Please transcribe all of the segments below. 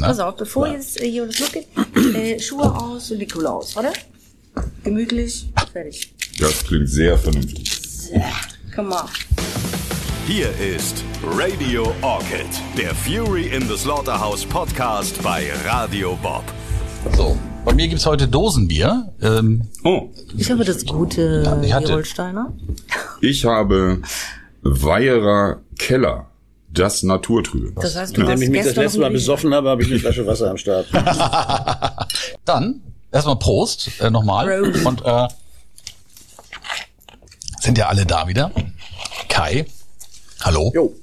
Ne? Pass auf, bevor jetzt äh, hier das losgeht, äh, Schuhe aus und Nikolaus, warte. Gemütlich, fertig. Das klingt sehr vernünftig. Komm mal. Hier ist Radio Orchid, der Fury in the Slaughterhouse Podcast bei Radio Bob. So, bei mir gibt's heute Dosenbier. Ähm, Oh, Ich habe das gute ich hatte- Gerolsteiner. ich habe Weierer Keller, das Naturtrübe. Das heißt, du Ja. Nachdem ich mich das letzte Mal besoffen habe, habe ich eine Flasche Wasser am Start. dann erstmal Prost äh, nochmal. Und äh, sind ja alle da wieder. Kai, hallo. Jo,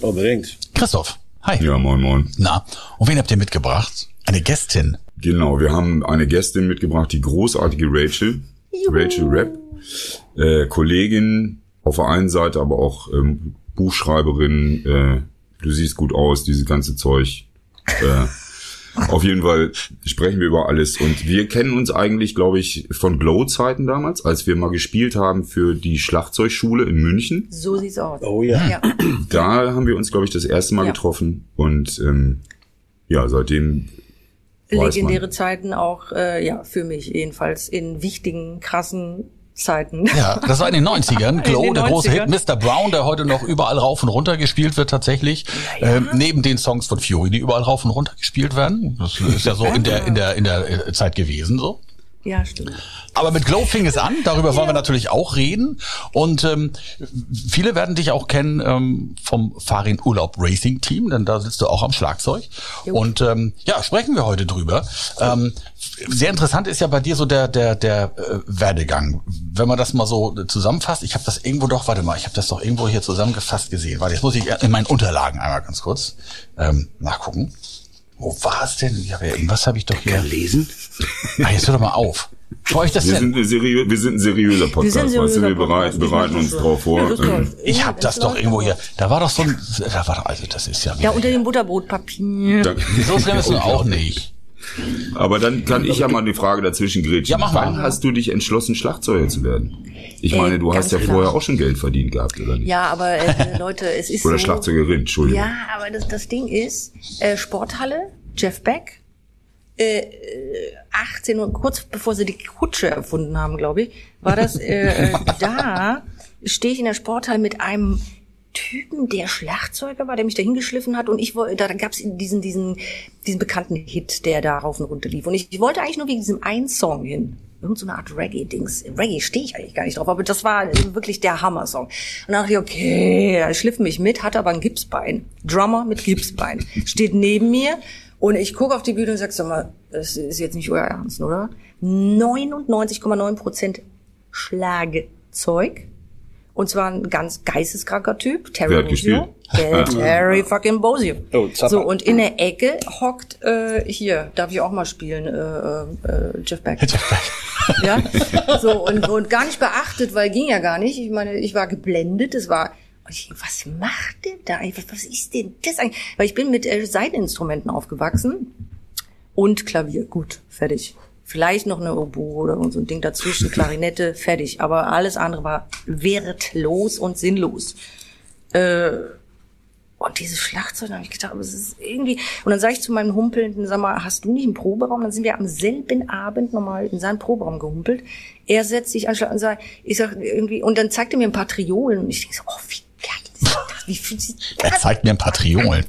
unbedingt. Christoph, hi. Ja, moin, moin. Na, und wen habt ihr mitgebracht? Eine Gästin. Genau, wir haben eine Gästin mitgebracht, die großartige Rachel. Rachel Rapp. Äh, Kollegin auf der einen Seite, aber auch ähm, Buchschreiberin. Äh, du siehst gut aus, dieses ganze Zeug. Äh, auf jeden Fall sprechen wir über alles. Und wir kennen uns eigentlich, glaube ich, von Glow-Zeiten damals, als wir mal gespielt haben für die Schlagzeugschule in München. So sieht's aus. Oh ja. Ja. Da haben wir uns, glaube ich, das erste Mal Ja. getroffen. Und ähm, ja, seitdem. Legendäre Zeiten auch, äh, ja, für mich jedenfalls in wichtigen, krassen Zeiten. Ja, das war in den 90ern. Glow, den der große 90ern. Hit. Mr. Brown, der heute noch überall rauf und runter gespielt wird tatsächlich. Ähm, neben den Songs von Fury, die überall rauf und runter gespielt werden. Das ist ja so in der, in der, in der äh, Zeit gewesen so. Ja, stimmt. Aber mit Glow fing es an, darüber wollen wir natürlich auch reden. Und ähm, viele werden dich auch kennen ähm, vom Farin Urlaub Racing Team, denn da sitzt du auch am Schlagzeug. Und ähm, ja, sprechen wir heute drüber. Ähm, sehr interessant ist ja bei dir so der der der äh, Werdegang. Wenn man das mal so zusammenfasst, ich habe das irgendwo doch, warte mal, ich habe das doch irgendwo hier zusammengefasst gesehen. Warte, jetzt muss ich in meinen Unterlagen einmal ganz kurz ähm, nachgucken. Wo war es denn? Ich hab ja, irgendwas habe ich doch hier. Lesen? Ah, jetzt hör doch mal auf. Wo ich das Wir denn? sind, seriö wir sind ein seriöser Podcast. sind ein weißt du, wir seriöser bereiten, Podcast. bereiten uns drauf vor. Ähm. Ich hab das doch irgendwo hier. Da war doch so ein, da war doch, also das ist ja Ja, unter dem Butterbrotpapier. da- so schlimm ist es auch nicht. Aber dann kann ich ja mal eine Frage dazwischen grätschen. Ja, mach mal. Wann hast du dich entschlossen, Schlagzeuger zu werden? Ich Äh, meine, du hast ja klar. vorher auch schon Geld verdient gehabt, oder nicht? Ja, aber äh, Leute, es ist Oder so. Schlagzeugerin, Entschuldigung. Ja, aber das, das Ding ist, äh, Sporthalle, Jeff Beck, äh, äh, 18 Uhr, kurz bevor sie die Kutsche erfunden haben, glaube ich, war das, äh, äh, da stehe ich in der Sporthalle mit einem Typen, der Schlagzeuger war, der mich da hingeschliffen hat und ich wollte, da gab's diesen, diesen, diesen bekannten Hit, der da rauf und runter lief und ich, ich wollte eigentlich nur wegen diesem einen Song hin. Irgend so eine Art Reggae-Dings. Reggae stehe ich eigentlich gar nicht drauf, aber das war wirklich der Hammer-Song. Und dann dachte ich, okay, er schliff mich mit, hatte aber ein Gipsbein. Drummer mit Gipsbein. Steht neben mir und ich gucke auf die Bühne und sag, sag mal, das ist jetzt nicht euer Ernst, oder? 99,9 Prozent Schlagzeug. Und zwar ein ganz geisteskranker Typ, Terry Wer hat Bozio. Der Terry fucking Bozio. Oh, so, und in der Ecke hockt, äh, hier, darf ich auch mal spielen, äh, äh, Jeff Beck. ja, so, und, und gar nicht beachtet, weil ging ja gar nicht. Ich meine, ich war geblendet, es war, und ich, was macht der da? eigentlich? Was, was ist denn das eigentlich? Weil ich bin mit äh, Seiteninstrumenten aufgewachsen und Klavier. Gut, fertig. Vielleicht noch eine Oboe oder so ein Ding dazwischen, Klarinette, fertig. Aber alles andere war wertlos und sinnlos. Äh, und dieses Schlagzeug, da habe ich gedacht, aber es ist irgendwie. Und dann sage ich zu meinem Humpelnden, sag mal, hast du nicht einen Proberaum? Dann sind wir am selben Abend nochmal in seinen Proberaum gehumpelt. Er setzt sich an und sagt, ich sag irgendwie, und dann zeigt er mir ein paar Triolen und ich denke so, oh, wie geil? Wie sich Er zeigt mir ein paar Triolen.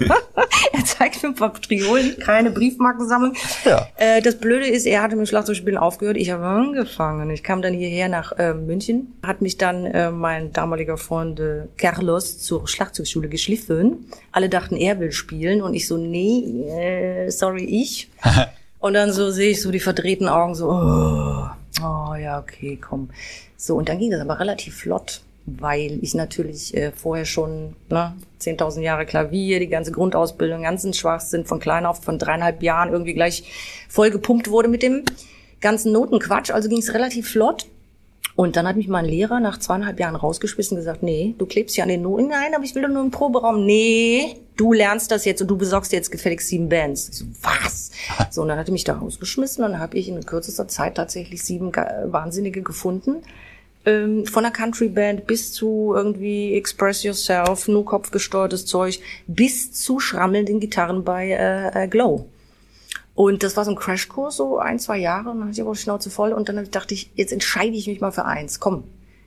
er zeigt mir ein paar Triolen, keine Briefmarkensammlung. Ja. Äh, das Blöde ist, er hatte mit dem Schlagzeugspielen aufgehört. Ich habe angefangen. Ich kam dann hierher nach äh, München, hat mich dann äh, mein damaliger Freund äh, Carlos zur Schlagzeugschule geschliffen. Alle dachten, er will spielen und ich so, nee, äh, sorry, ich. und dann so sehe ich so die verdrehten Augen so, oh, oh ja, okay, komm. So, und dann ging das aber relativ flott weil ich natürlich äh, vorher schon ne, 10.000 Jahre Klavier, die ganze Grundausbildung, ganzen Schwachsinn von klein auf, von dreieinhalb Jahren irgendwie gleich voll gepumpt wurde mit dem ganzen Notenquatsch. Also ging es relativ flott. Und dann hat mich mein Lehrer nach zweieinhalb Jahren rausgeschmissen und gesagt, nee, du klebst ja an den Noten. Nein, aber ich will doch nur einen Proberaum. Nee, du lernst das jetzt und du besorgst jetzt gefälligst sieben Bands. Ich so, was? So, und dann hat er mich da rausgeschmissen und dann habe ich in kürzester Zeit tatsächlich sieben Wahnsinnige gefunden ähm, von der Country Band bis zu irgendwie Express Yourself, nur kopfgesteuertes Zeug, bis zu schrammelnden Gitarren bei äh, äh, Glow. Und das war so ein Crashkurs, so ein, zwei Jahre, dann hatte ich aber die Schnauze voll und dann dachte ich, jetzt entscheide ich mich mal für eins. Komm,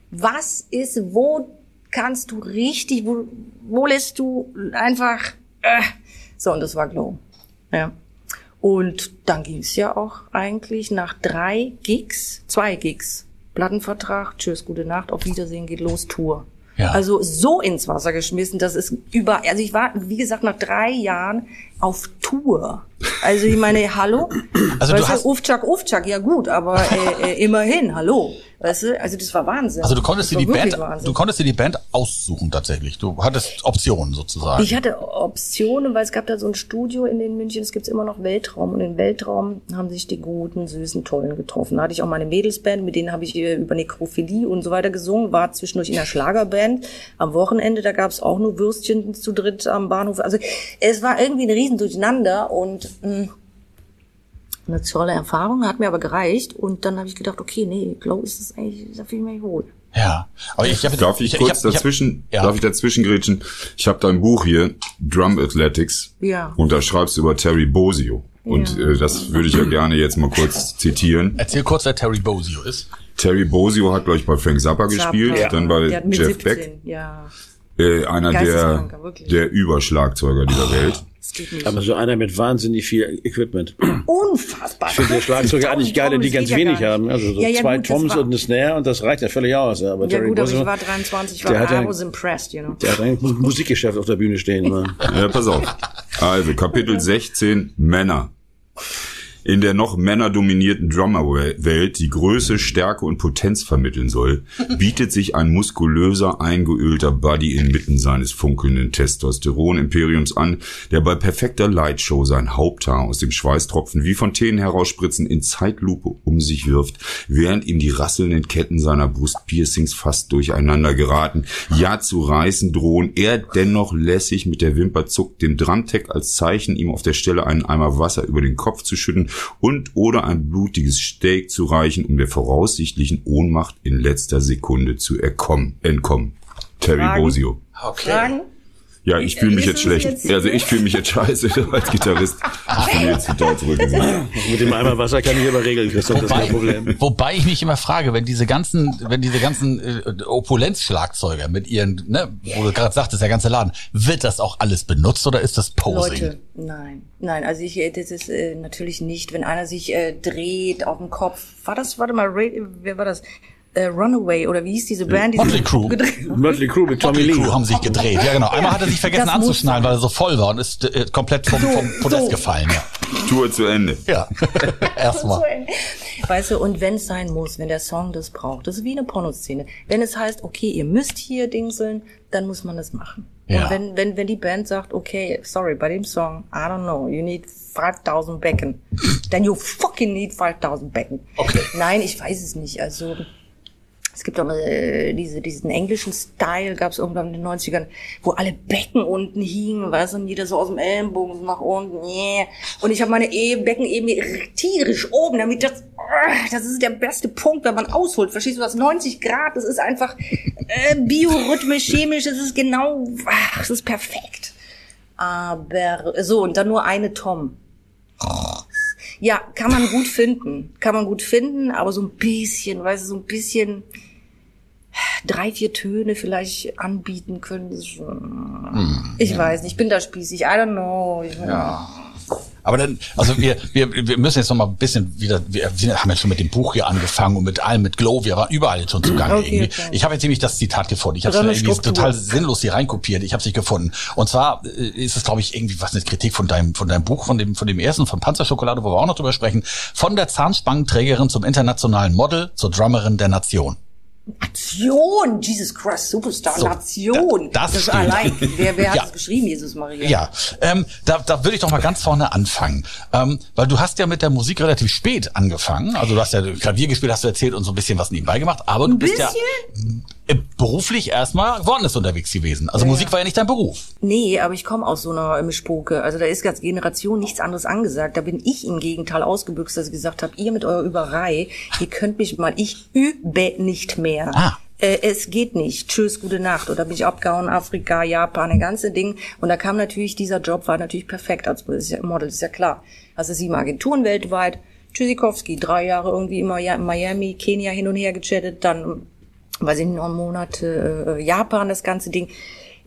was ist, wo kannst du richtig, wo, wo lässt du einfach, äh. so, und das war Glow. Ja. Und dann ging es ja auch eigentlich nach drei Gigs, zwei Gigs, Plattenvertrag, tschüss, gute Nacht, auf Wiedersehen, geht los, Tour. Ja. Also so ins Wasser geschmissen, das ist über, also ich war, wie gesagt, nach drei Jahren auf Tour. Also ich meine, hallo? Also du weißt hast- Ufchak, Ufchak, ja gut, aber äh, äh, immerhin, hallo. Weißt du, also das war Wahnsinn. Also du konntest dir die Band, Wahnsinn. du konntest dir die Band aussuchen tatsächlich. Du hattest Optionen sozusagen. Ich hatte Optionen, weil es gab da so ein Studio in den München, es gibt immer noch Weltraum und im Weltraum haben sich die guten, süßen, tollen getroffen. Da hatte ich auch meine Mädelsband, mit denen habe ich äh, über Nekrophilie und so weiter gesungen, war zwischendurch in der Schlagerband. Am Wochenende, da gab es auch nur Würstchen zu dritt am Bahnhof. Also es war irgendwie ein Riesen durcheinander und mh, eine tolle Erfahrung, hat mir aber gereicht. Und dann habe ich gedacht, okay, nee, Glow ist das eigentlich, da fühle ich mich wohl. ja. Aber ich habe Darf ich, kurz hab- hab- dazwischen, ja. darf ich dazwischen grätschen? Ich habe dein Buch hier, Drum Athletics. Ja. Und da schreibst du über Terry Bozio. Und Ja. äh, das würde ich ja gerne jetzt mal kurz zitieren. Erzähl kurz, wer Terry Bozio ist. Terry Bozio hat, glaube ich, bei Frank Zappa gespielt, Zappa. dann bei Jeff 17, Beck, ja. Äh, einer der, der Überschlagzeuger dieser Welt. Geht nicht. Aber so einer mit wahnsinnig viel Equipment. Unfassbar. Ich finde die Schlagzeuger eigentlich geile, die ganz wenig haben. Also so ja, ja, zwei gut, Toms war- und eine Snare und das reicht ja völlig aus. ja. Aber Ja Terry gut, aber Bozzio, ich war 23, ich der war, hat I ja- was impressed, you know. der hat ein Mu- Musikgeschäft auf der Bühne stehen. Mann. Ja, pass auf. Also, Kapitel 16, Männer. In der noch männerdominierten Drummerwelt, die Größe, Stärke und Potenz vermitteln soll, bietet sich ein muskulöser, eingeölter Buddy inmitten seines funkelnden Testosteron-Imperiums an, der bei perfekter Lightshow sein Haupthaar aus dem Schweißtropfen wie Fontänen herausspritzen in Zeitlupe um sich wirft, während ihm die rasselnden Ketten seiner Brustpiercings fast durcheinander geraten, ja zu reißen drohen, er dennoch lässig mit der Wimper zuckt, dem Drumtech als Zeichen, ihm auf der Stelle einen Eimer Wasser über den Kopf zu schütten und oder ein blutiges Steak zu reichen, um der voraussichtlichen Ohnmacht in letzter Sekunde zu erkommen, entkommen. Terry Fragen? Bozio. Fragen? Ja, ich fühle mich Ist jetzt schlecht. jetzt- Also ich fühle mich jetzt scheiße als Gitarrist. Ich bin jetzt total zurückgegangen. Mit dem Eimer Wasser kann ich aber regeln, Christoph, das ist kein Problem. wobei ich mich immer frage, wenn diese ganzen, wenn diese ganzen äh, Opulenzschlagzeuger mit ihren, ne, wo du gerade sagtest, der ganze Laden, wird das auch alles benutzt oder ist das Posing? Leute, nein. Nein, also ich, äh, das ist äh, natürlich nicht, wenn einer sich äh, dreht auf dem Kopf. War das, warte mal, Ray, wer war das? Äh, Runaway oder wie hieß diese Band? Die Motley gedreht- Mötley Crue mit Tommy Motley Lee. Crew haben sich gedreht. Ja, genau. Einmal hat er sich vergessen anzuschnallen, weil er so voll war und ist äh, komplett vom, vom Podest so. gefallen. Ja. Tour zu Ende. ja. Erstmal. Weißt du, und wenn es sein muss, wenn der Song das braucht, das ist wie eine Pornoszene. Wenn es heißt, okay, ihr müsst hier dingseln, dann muss man das machen. Ja. Und wenn, wenn, wenn die Band sagt, okay, sorry, bei dem Song, I don't know, you need 5000 Becken, then you fucking need 5000 Becken. Okay. Nein, ich weiß es nicht. Also, es gibt auch äh, diese, diesen englischen Style, gab es irgendwann in den 90ern, wo alle Becken unten hingen, weißt du, und jeder so aus dem Ellenbogen so nach unten. Yeah. Und ich habe meine e Becken eben tierisch oben, damit das, ah, das ist der beste Punkt, wenn man ausholt. Verstehst du, das 90 Grad, das ist einfach äh, biorhythmisch, chemisch, das ist genau, ach, das ist perfekt. Aber so, und dann nur eine Tom. Ja, kann man gut finden. Kann man gut finden, aber so ein bisschen, weißt du, so ein bisschen drei, vier Töne vielleicht anbieten können. Schon, ich weiß nicht, ich bin da spießig. I don't know. Ja. Aber dann, also wir, wir, wir müssen jetzt noch mal ein bisschen wieder, wir, wir haben ja schon mit dem Buch hier angefangen und mit allem, mit Glow, wir waren überall jetzt schon zugange Okay, irgendwie. okay. Ich habe jetzt nämlich das Zitat gefunden. Ich habe es irgendwie total sinnlos hier reinkopiert. Ich habe es nicht gefunden. Und zwar äh, ist es, glaube ich, irgendwie was eine Kritik von deinem, von deinem Buch, von dem, von dem ersten, von Panzerschokolade, wo wir auch noch drüber sprechen. Von der Zahnspangenträgerin zum internationalen Model zur Drummerin der Nation. Nation, Jesus Christ, Superstar, So, Nation. da- das ist steht. allein. Wer, wer hat Ja. das geschrieben, Jesus Maria? Ja, ähm, da, da würde ich doch mal ganz vorne anfangen. Ähm, weil du hast ja mit der Musik relativ spät angefangen. Also du hast ja Klavier gespielt, hast du erzählt und so ein bisschen was nebenbei gemacht. Aber du Ein bist bisschen? ja beruflich erstmal woanders unterwegs gewesen. Also Musik war ja nicht dein Beruf. Nee, aber ich komme aus so einer Mischpoke. Also da ist als Generation nichts anderes angesagt. Da bin ich im Gegenteil ausgebüxt, dass ich gesagt habe, ihr mit eurer Überei, ihr könnt mich mal, ich übe nicht mehr. Ah. Äh, es geht nicht. Tschüss, gute Nacht. Oder bin ich abgehauen, Afrika, Japan, ein ganze Ding. Und da kam natürlich, dieser Job war natürlich perfekt als Model, ist ja klar. Also sieben Agenturen weltweit. Tschüssikowski, drei Jahre irgendwie immer ja, in Miami, Kenia hin und her gechattet, dann, weiß ich nicht, noch Monate äh, Japan, das ganze Ding.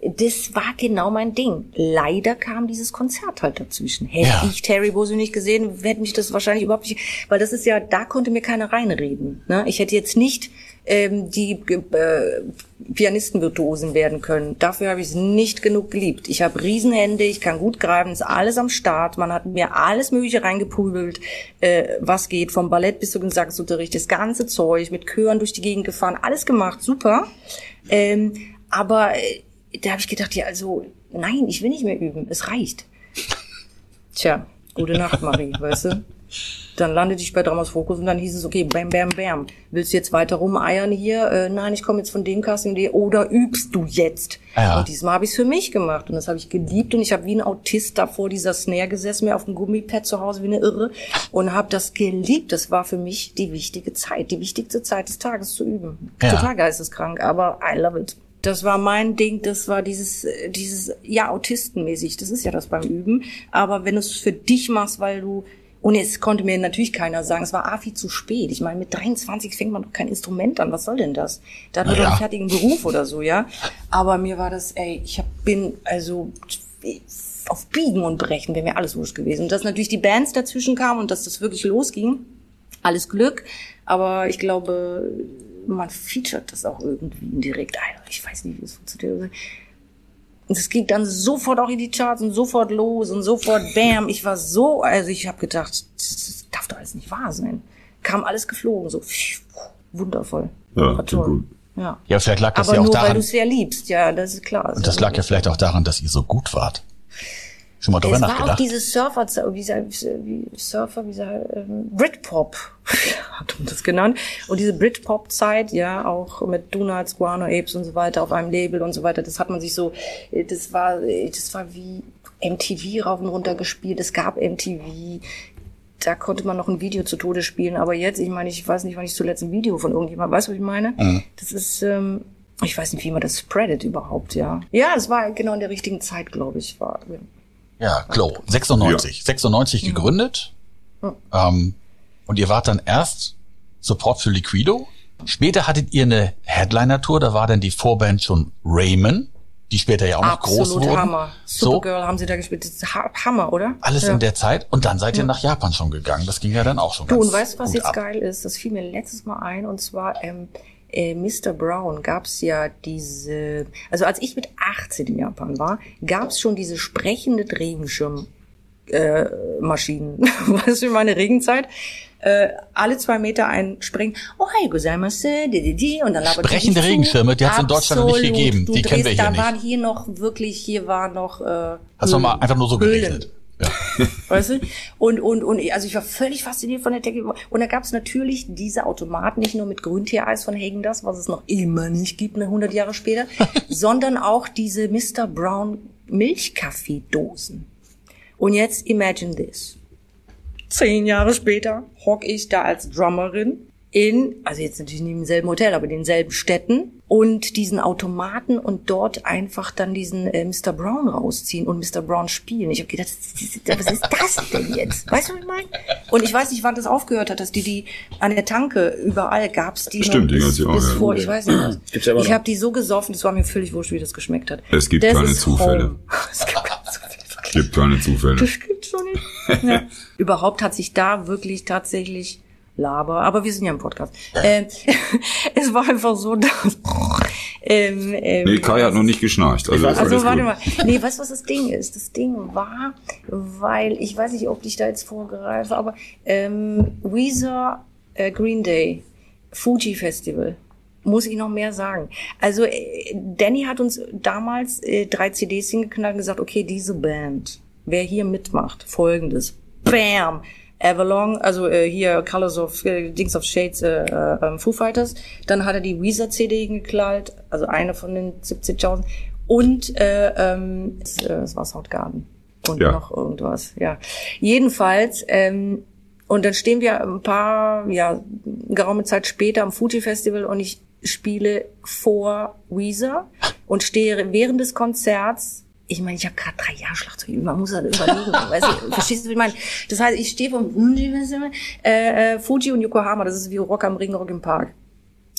Das war genau mein Ding. Leider kam dieses Konzert halt dazwischen. Hätte Ja. ich Terry Bose nicht gesehen, hätte mich das wahrscheinlich überhaupt nicht, weil das ist ja, da konnte mir keiner reinreden. Ne? Ich hätte jetzt nicht ähm, die äh, Pianistenvirtuosen werden können. Dafür habe ich es nicht genug geliebt. Ich habe Riesenhände, ich kann gut greifen, ist alles am Start. Man hat mir alles Mögliche reingepubelt, äh, was geht, vom Ballett bis zum Gesangsunterricht, das ganze Zeug, mit Chören durch die Gegend gefahren, alles gemacht, super. Ähm, aber äh, da habe ich gedacht, ja, also nein, ich will nicht mehr üben, es reicht. Tja, gute Nacht, Marie, weißt du? Dann landete ich bei Dramas Fokus und dann hieß es, okay, bam, bam, bam. Willst du jetzt weiter rumeiern hier? Äh, nein, ich komme jetzt von dem Casting die- oder übst du jetzt? Ja. Und diesmal habe ich es für mich gemacht und das habe ich geliebt und ich habe wie ein Autist da vor dieser Snare gesessen, mir auf dem Gummipad zu Hause wie eine Irre und habe das geliebt. Das war für mich die wichtige Zeit, die wichtigste Zeit des Tages zu üben. Ja. Total geisteskrank, aber I love it. Das war mein Ding, das war dieses, äh, dieses, ja, autistenmäßig. Das ist ja das beim Üben. Aber wenn du es für dich machst, weil du, und es konnte mir natürlich keiner sagen, es war A, viel zu spät. Ich meine, mit 23 fängt man doch kein Instrument an. Was soll denn das? Da hat man Na doch ja. einen fertigen Beruf oder so, ja. Aber mir war das, ey, ich hab, bin, also, auf Biegen und Brechen wäre mir alles wurscht gewesen. Und dass natürlich die Bands dazwischen kamen und dass das wirklich losging, alles Glück. Aber ich glaube, man featuret das auch irgendwie indirekt. Ich weiß nicht, wie es funktioniert. Und es ging dann sofort auch in die Charts und sofort los und sofort bam. Ich war so, also ich habe gedacht, das, darf doch alles nicht wahr sein. Kam alles geflogen, so wundervoll. Ja, toll. gut. Ja. Ja, vielleicht lag das Aber ja auch nur weil daran. du es sehr liebst, ja, das ist klar. Und das lag ja vielleicht auch daran, dass ihr so gut wart. Schon mal drüber Es war auch nachgedacht? diese Surfer, wie, sa- wie Surfer, wie sa- ähm, Britpop, hat man das genannt. Und diese Britpop-Zeit, ja, auch mit Donuts, Guano Apes und so weiter auf einem Label und so weiter, das hat man sich so, äh, das war, äh, das war wie MTV rauf und runter gespielt. Es gab MTV. Da konnte man noch ein Video zu Tode spielen. Aber jetzt, ich meine, ich weiß nicht, wann ich zuletzt ein Video von irgendjemandem, weißt du, was ich meine? Das ist, ähm, ich weiß nicht, wie man das spreadet überhaupt, ja. Ja, es war genau in der richtigen Zeit, glaube ich, war. Ja, Glow. 96. 96 gegründet. Ähm, und ihr wart dann erst Support für Liquido. Später hattet ihr eine Headliner-Tour, da war dann die Vorband schon Raymond, die später ja auch noch groß Absolut wurden. Hammer. So, Supergirl haben sie da gespielt. Das ist ha Hammer, oder? alles ja. in der Zeit. Und dann seid ihr nach Japan schon gegangen. Das ging ja dann auch schon Du, ganz und weißt du, was jetzt ab. geil ist? Das fiel mir letztes Mal ein. Und zwar, ähm, äh, Mr. Brown gab's ja diese, also als ich mit 18 in Japan war, gab's schon diese sprechende Regenschirm äh, Maschinen. weißt du, meine Regenzeit? Äh, alle zwei Meter ein Springen. Oh, hi, gozaimasu, und dann labert Sprechende. Regenschirme, die hat's in Deutschland noch nicht gegeben. Die kennen wir hier da waren nicht. hier noch wirklich, hier war noch äh, Hast du mal einfach nur so Höhlen. geregnet? Ja. Weißt du? Und, und, und, also ich war völlig fasziniert von der Technik. Und da gab es natürlich diese Automaten, nicht nur mit Grüntee-Eis von Hagen das, was es noch immer nicht gibt, ne, 100 Jahre später, sondern auch diese Mr. Brown Milchkaffeedosen. Und jetzt imagine this. Zehn Jahre später hock ich da als Drummerin in, also jetzt natürlich nicht im selben Hotel, aber in denselben Städten und diesen Automaten und dort einfach dann diesen äh, Mr. Brown rausziehen und Mr. Brown spielen. Ich habe gedacht, was ist das denn jetzt? Weißt du, was ich meine? Und ich weiß nicht, wann das aufgehört hat, dass die die an der Tanke überall gab's die Stimmt, noch die bis, ja auch, bis ja. vor, ich weiß nicht was. Gibt's ja immer ich habe die so gesoffen, das war mir völlig wurscht, wie das geschmeckt hat. Es gibt Das keine Zufälle. Es gibt keine Zufälle. Gibt keine Zufälle. Das gibt's schon nicht. Ja. Überhaupt hat sich da wirklich tatsächlich Laber, aber wir sind ja im Podcast. Ähm, es war einfach so, dass ähm, ähm, Nee, Kai hat noch nicht geschnarcht. Also, also warte mal. Nee, weißt du, was das Ding ist? Das Ding war, weil, ich weiß nicht, ob ich da jetzt vorgreife, aber ähm, Weezer, äh, Green Day, Fuji Festival. Muss ich noch mehr sagen. Also äh, Danny hat uns damals äh, drei CDs hingeknallt und gesagt, okay, diese Band, wer hier mitmacht, folgendes. Bam! Avalon, also äh, hier Colors of äh, Dings of Shades, äh, äh, Foo Fighters. Dann hat er die Weezer CD geklaut, also eine von den 70.000. Und äh, ähm, es, äh, es war Soundgarden und Ja. noch irgendwas. Ja, jedenfalls. Ähm, und dann stehen wir ein paar, ja, geraume Zeit später am Fuji Festival und ich spiele vor Weezer und stehe während des Konzerts. Ich meine, ich habe gerade drei Jahre Schlagzeug. Man muss das überlegen. weißt du, verstehst du, wie ich meine? Das heißt, ich stehe vom Festival, äh, äh, Fuji und Yokohama. Das ist wie Rock am Ring, Rock im Park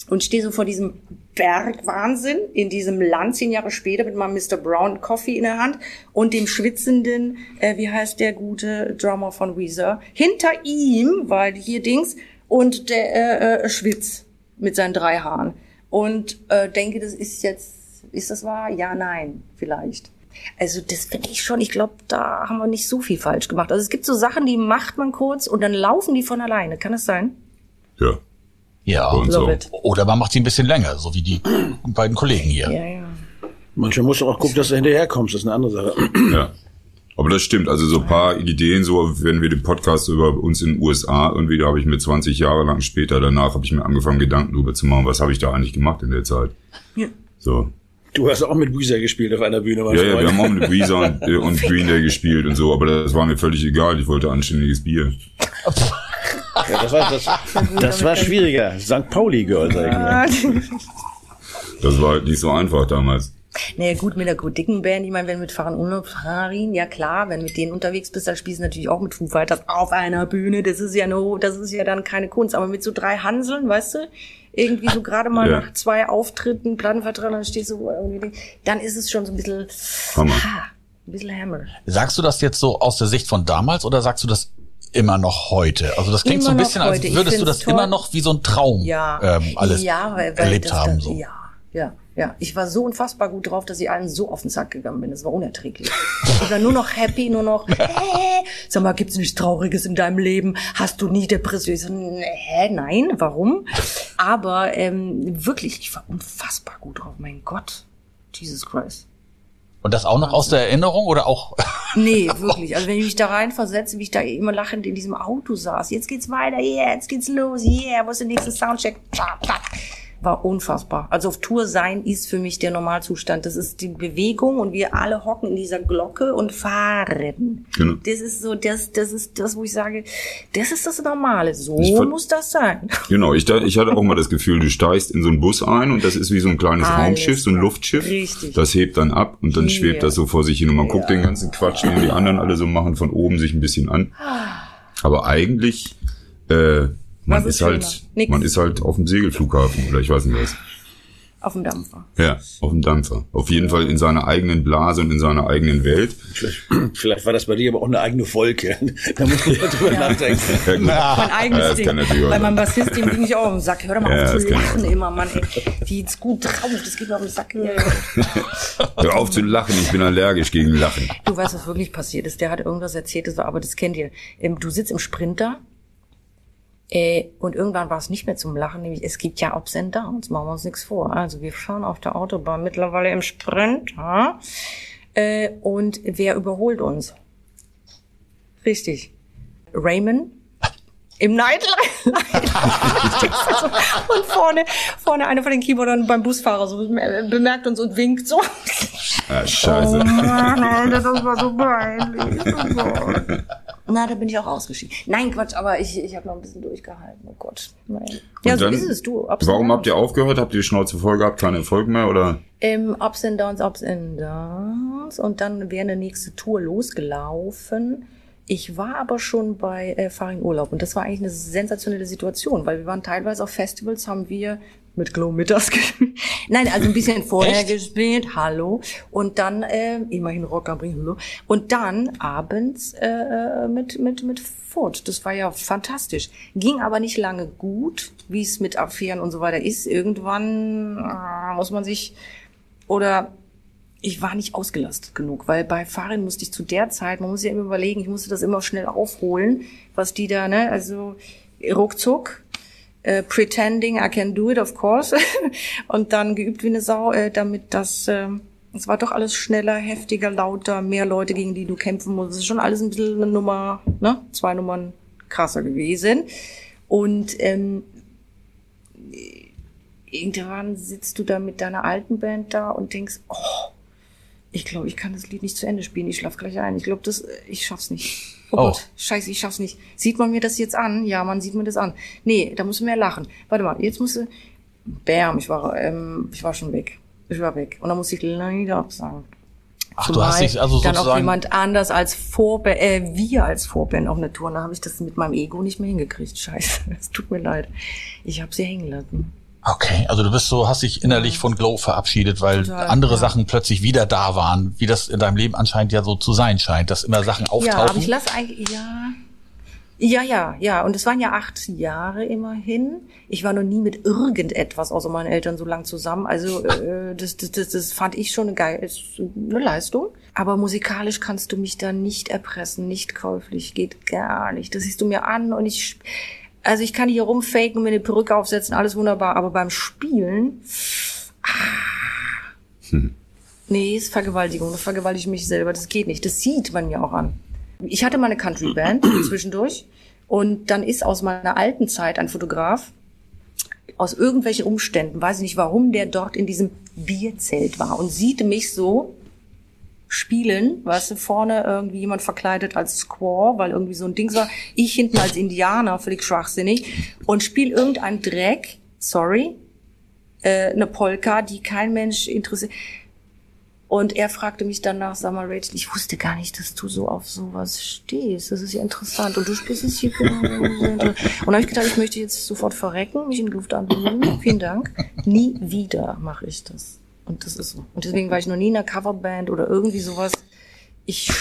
und stehe so vor diesem Bergwahnsinn in diesem Land zehn Jahre später mit meinem Mr. Brown Coffee in der Hand und dem schwitzenden, äh, wie heißt der gute Drummer von Weezer, hinter ihm, weil hier Dings, und der äh, äh, Schwitz mit seinen drei Haaren. Und äh, denke, das ist jetzt, ist das wahr? Ja, nein, vielleicht. Also das finde ich schon, ich glaube, da haben wir nicht so viel falsch gemacht. Also es gibt so Sachen, die macht man kurz und dann laufen die von alleine. Kann es sein? Ja. Ja. Und so. It. Oder man macht sie ein bisschen länger, so wie die beiden Kollegen hier. Ja, ja. Manchmal musst du auch gucken, dass du hinterherkommst, das ist eine andere Sache. Ja. Aber das stimmt. Also so ein paar Ideen, so wenn wir den Podcast über uns in den USA irgendwie, da habe ich mir 20 Jahre lang später danach habe ich mir angefangen Gedanken darüber zu machen, was habe ich da eigentlich gemacht in der Zeit. Ja. So. Du hast auch mit Weezer gespielt auf einer Bühne, Ja, ja, wir haben auch mit Weezer und, äh, und Green Day gespielt und so, aber das war mir völlig egal. Ich wollte anständiges Bier. Ja, das war, das, das war schwieriger. St. Pauli Girl, sag ich mal. Das war halt nicht so einfach damals. Naja, gut, mit einer gut dicken Band, ich meine, wenn mit Fahren und Farin, ja klar, wenn du mit denen unterwegs bist, dann spielst du natürlich auch mit Foo Fighters auf einer Bühne, das ist ja no, das ist ja dann keine Kunst, aber mit so drei Hanseln, weißt du, irgendwie so gerade mal Ja. nach zwei Auftritten, Plattenvertrag, dann stehst du irgendwie, dann ist es schon so ein bisschen, Hammer. ha, ein bisschen Hammer. Sagst du das jetzt so aus der Sicht von damals oder sagst du das immer noch heute? Also das klingt so ein Immer bisschen, als würdest du das toll. immer noch wie so ein Traum Ja, ähm, alles ja, weil, weil erlebt das, haben. das, So. Ja, ja, ja. Ich war so unfassbar gut drauf, dass ich allen so auf den Sack gegangen bin. Das war unerträglich. Ich war nur noch happy, nur noch, hä? Sag mal, gibt's nichts Trauriges in deinem Leben? Hast du nie Depression? Ich so, hä, nein, warum? Aber ähm, wirklich, ich war unfassbar gut drauf. Mein Gott, Jesus Christ. Und das auch noch aus der Erinnerung oder auch? Nee, wirklich. Also wenn ich mich da rein versetze, wie ich da immer lachend in diesem Auto saß. Jetzt geht's weiter, yeah, jetzt geht's los, yeah, wo ist der nächste Soundcheck? War unfassbar. Also auf Tour sein ist für mich der Normalzustand. Das ist die Bewegung und wir alle hocken in dieser Glocke und fahren. Genau. Das ist so, das, das ist das, wo ich sage, das ist das Normale. So muss das sein. Genau, ich, ich hatte auch mal das Gefühl, du steigst in so einen Bus ein und das ist wie so ein kleines Alles Raumschiff, so ein. Luftschiff. Richtig. Das hebt dann ab und dann Ja. schwebt das so vor sich hin und man guckt den ganzen Quatsch, den die anderen alle so machen, von oben sich ein bisschen an. Aber eigentlich, äh, man ist ist halt? Nix. man ist halt auf dem Segelflughafen oder ich weiß nicht was. Auf dem Dampfer. Ja, auf dem Dampfer. Auf jeden Fall in seiner eigenen Blase und in seiner eigenen Welt. Vielleicht, vielleicht war das bei dir aber auch eine eigene Wolke. Da muss man ja drüber nachdenken. Ja, gut. Mein eigenes Ja, das Ding. kann natürlich auch Bei sein. meinem Bassist, dem ging ich auch auf den Sack. Hör doch mal Ja, auf das zu lachen immer, Mann. Ey. Die ist gut drauf, das geht mir auf den Sack. Hier. Hör auf zu lachen, ich bin allergisch gegen Lachen. Du weißt, was wirklich passiert ist. Der hat irgendwas erzählt, das war, aber das kennt ihr. Ähm, Du sitzt im Sprinter äh, und irgendwann war es nicht mehr zum Lachen, nämlich es gibt ja Ups and Downs, machen wir uns nichts vor. Also wir fahren auf der Autobahn mittlerweile im Sprinter äh, und wer überholt uns? Richtig. Raymond im Nightlife. und vorne, vorne einer von den Keyboardern beim Busfahrer so bemerkt uns und winkt so. Ah, scheiße. Oh Mann, Alter, das war so peinlich. Oh. Na, da bin ich auch ausgeschieden. Nein, Quatsch, aber ich, ich habe noch ein bisschen durchgehalten. Oh Gott. Nein. Ja, Und so ist es, du. Ups Warum habt ihr aufgehört? Habt ihr die Schnauze voll gehabt? Keinen Erfolg mehr oder? Ähm, Ups and Downs, Ups and Downs. Und dann wäre eine nächste Tour losgelaufen. Ich war aber schon bei äh, Farin Urlaub und das war eigentlich eine sensationelle Situation, weil wir waren teilweise auf Festivals, haben wir mit Glow mittags gespielt. Nein, also ein bisschen vorher Echt? gespielt, hallo. Und dann, äh, immerhin Rock am Ring, hallo. Und dann abends äh, mit, mit, mit Furt. Das war ja fantastisch. Ging aber nicht lange gut, wie es mit Affären und so weiter ist. Irgendwann äh, muss man sich oder ich war nicht ausgelastet genug, weil bei Fahrern musste ich zu der Zeit, man muss ja immer überlegen, ich musste das immer schnell aufholen, was die da, ne, also ruckzuck, äh, pretending I can do it, of course, und dann geübt wie eine Sau, äh, damit das, äh, es war doch alles schneller, heftiger, lauter, mehr Leute, gegen die du kämpfen musst. Es ist schon alles ein bisschen eine Nummer, ne, zwei Nummern krasser gewesen. Und ähm, irgendwann sitzt du da mit deiner alten Band da und denkst, oh, ich glaube, ich kann das Lied nicht zu Ende spielen. Ich schlaf gleich ein. Ich glaube, das, ich schaff's nicht. Oh, Oh. Gott, scheiße, ich schaff's nicht. Sieht man mir das jetzt an? Ja, man sieht mir das an. Nee, da muss man mehr lachen. Warte mal, jetzt musste, bam, ich war, ähm, ich war schon weg. Ich war weg. Und dann musste ich leider absagen. Ach, du hast dich also dann auch sozusagen. jemand anders als Vorband, äh, wir als Vorband auf eine Tour. Da habe ich das mit meinem Ego nicht mehr hingekriegt. Scheiße, es tut mir leid. Ich habe sie hängen lassen. Okay, also du bist so, hast dich innerlich von Glow verabschiedet, weil Total, andere ja. Sachen plötzlich wieder da waren, wie das in deinem Leben anscheinend ja so zu sein scheint, dass immer Sachen auftauchen. Ja, aber ich lasse eigentlich, ja. Ja, ja, ja. Und es waren ja acht Jahre immerhin. Ich war noch nie mit irgendetwas außer meinen Eltern so lang zusammen. Also äh, das, das, das, das fand ich schon eine geile ist eine Leistung. Aber musikalisch kannst du mich da nicht erpressen, nicht käuflich, geht gar nicht. Das siehst du mir an und ich, also ich kann hier rumfaken und mir eine Perücke aufsetzen, alles wunderbar. Aber beim Spielen, ah, nee, ist Vergewaltigung. Da vergewaltige ich mich selber. Das geht nicht. Das sieht man mir auch an. Ich hatte mal eine Country-Band zwischendurch und dann ist aus meiner alten Zeit ein Fotograf aus irgendwelchen Umständen, weiß ich nicht warum, der dort in diesem Bierzelt war und sieht mich so spielen, weißt du, vorne irgendwie jemand verkleidet als Squaw, weil irgendwie so ein Ding war, ich hinten als Indianer, völlig schwachsinnig und spiel irgendein Dreck, sorry, äh, eine Polka, die kein Mensch interessiert. Und er fragte mich danach, sag mal, Rachel, ich wusste gar nicht, dass du so auf sowas stehst. Das ist ja interessant. Und du spielst es hier genau. Und dann habe ich gedacht, ich möchte jetzt sofort verrecken, mich in die Luft anlegen. Vielen Dank. Nie wieder mache ich das. Und das ist so. Und deswegen war ich noch nie in einer Coverband oder irgendwie sowas. Ich.